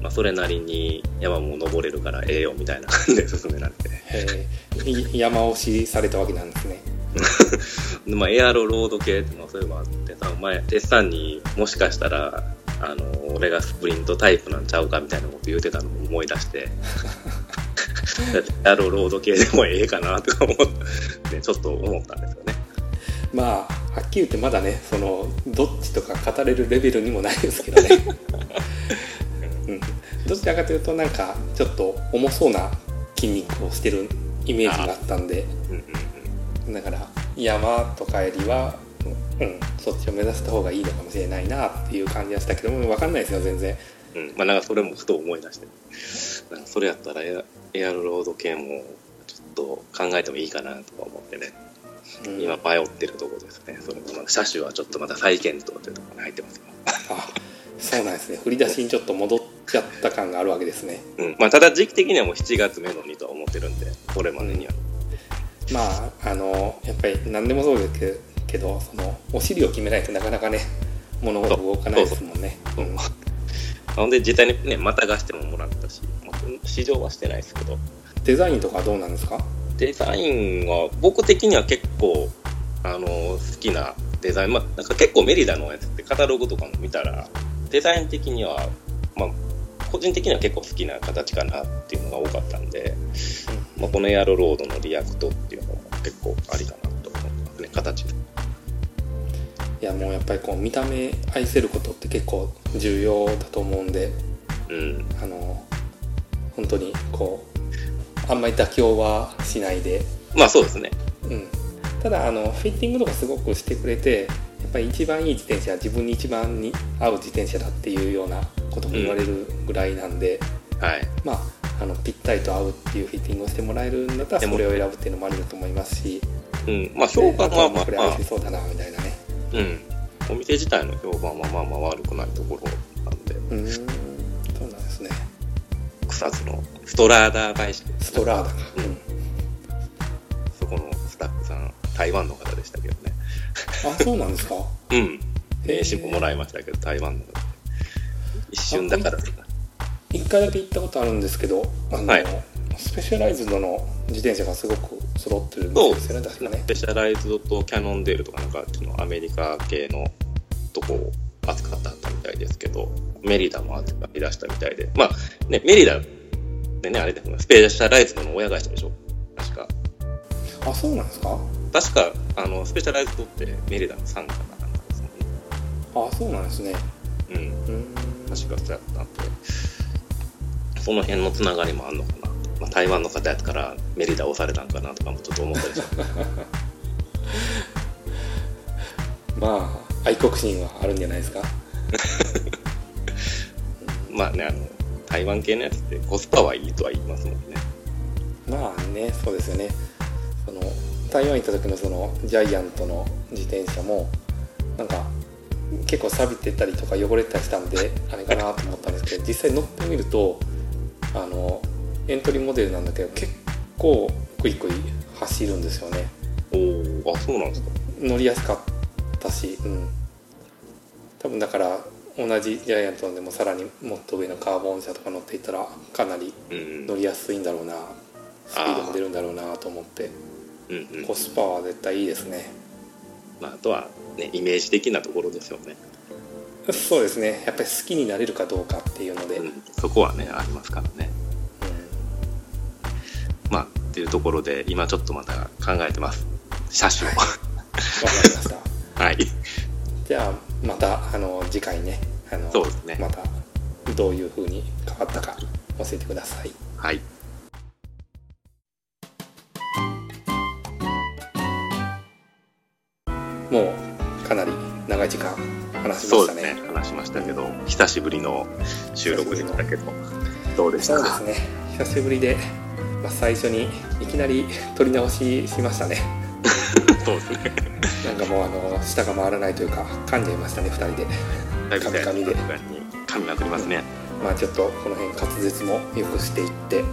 まあそれなりに山も登れるからええよみたいな感じで進められて。山押しされたわけなんですね。でまあ、エアロロード系っていうのはそういえばあってさ、前、テスさんにもしかしたら、あの、俺がスプリントタイプなんちゃうかみたいなこと言うてたのを思い出して、エアロロード系でもええかなとか思って、ちょっと思ったんですよね。まあはっきり言ってまだねそのどっちとか語れるレベルにもないですけどね、うん、どちらかというとなんかちょっと重そうな筋肉をしてるイメージがあったんで。うんうんだから山とかよりは、うん、そっちを目指した方がいいのかもしれないなっていう感じはしたけども分かんないですよ全然うん。うん。まあなんかそれもふと思い出して、なんかそれやったらエアエアロロード系もちょっと考えてもいいかなとか思ってね、うん今迷ってるところですね。それも車種はちょっとまだ再検討というところに入ってますよ。あそうなんですね振り出しにちょっと戻っちゃった感があるわけですねうん。まあただ時期的にはもう7月目のにとは思ってるんで、これまでには。まああのやっぱり何でもそうですけどけどそのお尻を決めないとなかなかね物事動かないですもんね。そうう。ん。ほんで実際にねまた貸してももらったし、まあ試乗はしてないですけど。デザインとかどうなんですか？デザインは僕的には結構あの好きなデザイン。まあなんか結構 Merida のやつってカタログとかも見たらデザイン的にはまあ個人的には結構好きな形かなっていうのが多かったんで、まあ、このエアロロードの Reacto っていうのも結構ありかなと思ってますね形いやもうやっぱりこう見た目愛せることって結構重要だと思うんでうん。あの本当にこうあんまり妥協はしないで、まあそうですね。うん、ただあのフィッティングとかすごくしてくれてやっぱり一番いい自転車は自分に一番に合う自転車だっていうようなことも言われるぐらいなんで、はい。まああのぴったりと合うっていうフィッティングをしてもらえるんだったらそれを選ぶっていうのもありだと思いますし。うん。まあ評判はまあこれまあ。合いそうだなみたいな。ねうん。お店自体の評判はまあまあ悪くないところなんで、うーん。そうなんですね。草津のストラーダーバイシクルストラーダか、うん。そこのスタッフさん、台湾の方でしたけどね。あそうなんですか？うん。名刺ももらいましたけど、台湾の方で。一瞬だから、一回だけ行ったことあるんですけどあの、はいスペシャライズドの自転車がすごく揃ってるんですよね確かねスペシャライズドとキャノンデールとかなんかちのアメリカ系のとこを扱ったみたいですけど、メリダも扱い出したみたいで。まあね、メリダでね、あれですね、スペシャライズドの親会社でしょ確か。あそうなんですか？確か、あの、スペシャライズドってメリダの傘下かなんかですもんね。あそうなんですねうん。うーん確かそうやったんで、その辺のつながりもあんのかな。まあ、台湾の方やったからメリダ押されたんかなとかもちょっと思ったりして。まあ愛国心はあるんじゃないですか？まあね、あの、台湾系のやつってコスパはいいとは言いますもんね。まあねそうですよねその台湾行った時のそのジャイアントの自転車もなんか結構錆びてたりとか汚れてたりしたんであれかなと思ったんですけど実際乗ってみるとあのエントリーモデルなんだけど結構クイクイ走るんですよね。おお、あ、そうなんですか？乗りやすかったし、うん、多分だから同じジャイアントでもさらにもっと上のカーボン車とか乗っていったらかなりうん。乗りやすいんだろうなスピードも出るんだろうなと思って。うんうん。コスパは絶対いいですね。まあ、あとは、ね、イメージ的なところですよね、そうですね。やっぱり好きになれるかどうかっていうので、うん、そこはねありますからね。まあっていうところで今ちょっとまた考えてます。車種を。わかりました。はい。じゃあまたあの次回ねあのそうですね。またどういう風に変わったか教えてください。はい。もうかなり長い時間話しましたね。ね。話しましたけど久しぶりの収録でしたけどどうでしたか？そうですね。久しぶりで、まあ、最初にいきなり撮り直ししましたね。そうですね。なんかもうあの舌が回らないというか噛んじゃいましたね2人で。噛み噛みで。噛みまくりますね。まあちょっとこの辺滑舌も良くしていって、うん。う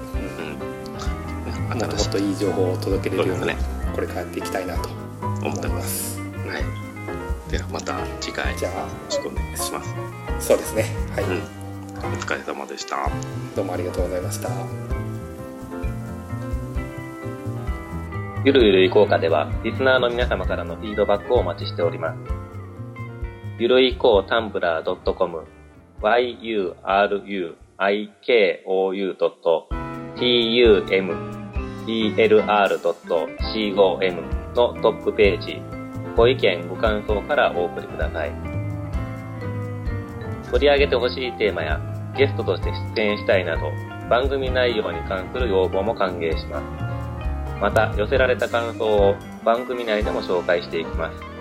ん。もっともっといい情報を届けれるようにそうですこれからやっていきたいなと思い思ってまます。すはい。ではまた次回よじゃあ。ろしくお願いします。そうですね。はい、うん。お疲れ様でした。どうもありがとうございましたゆるゆるいこうかでは、リスナーの皆様からのフィードバックをお待ちしております。ゆるいこうタンブラー .com yuruikou.tumblr.com のトップページ、ご意見ご感想からお送りください。取り上げてほしいテーマやゲストとして出演したいなど、番組内容に関する要望も歓迎します。また、寄せられた感想を番組内でも紹介していきます。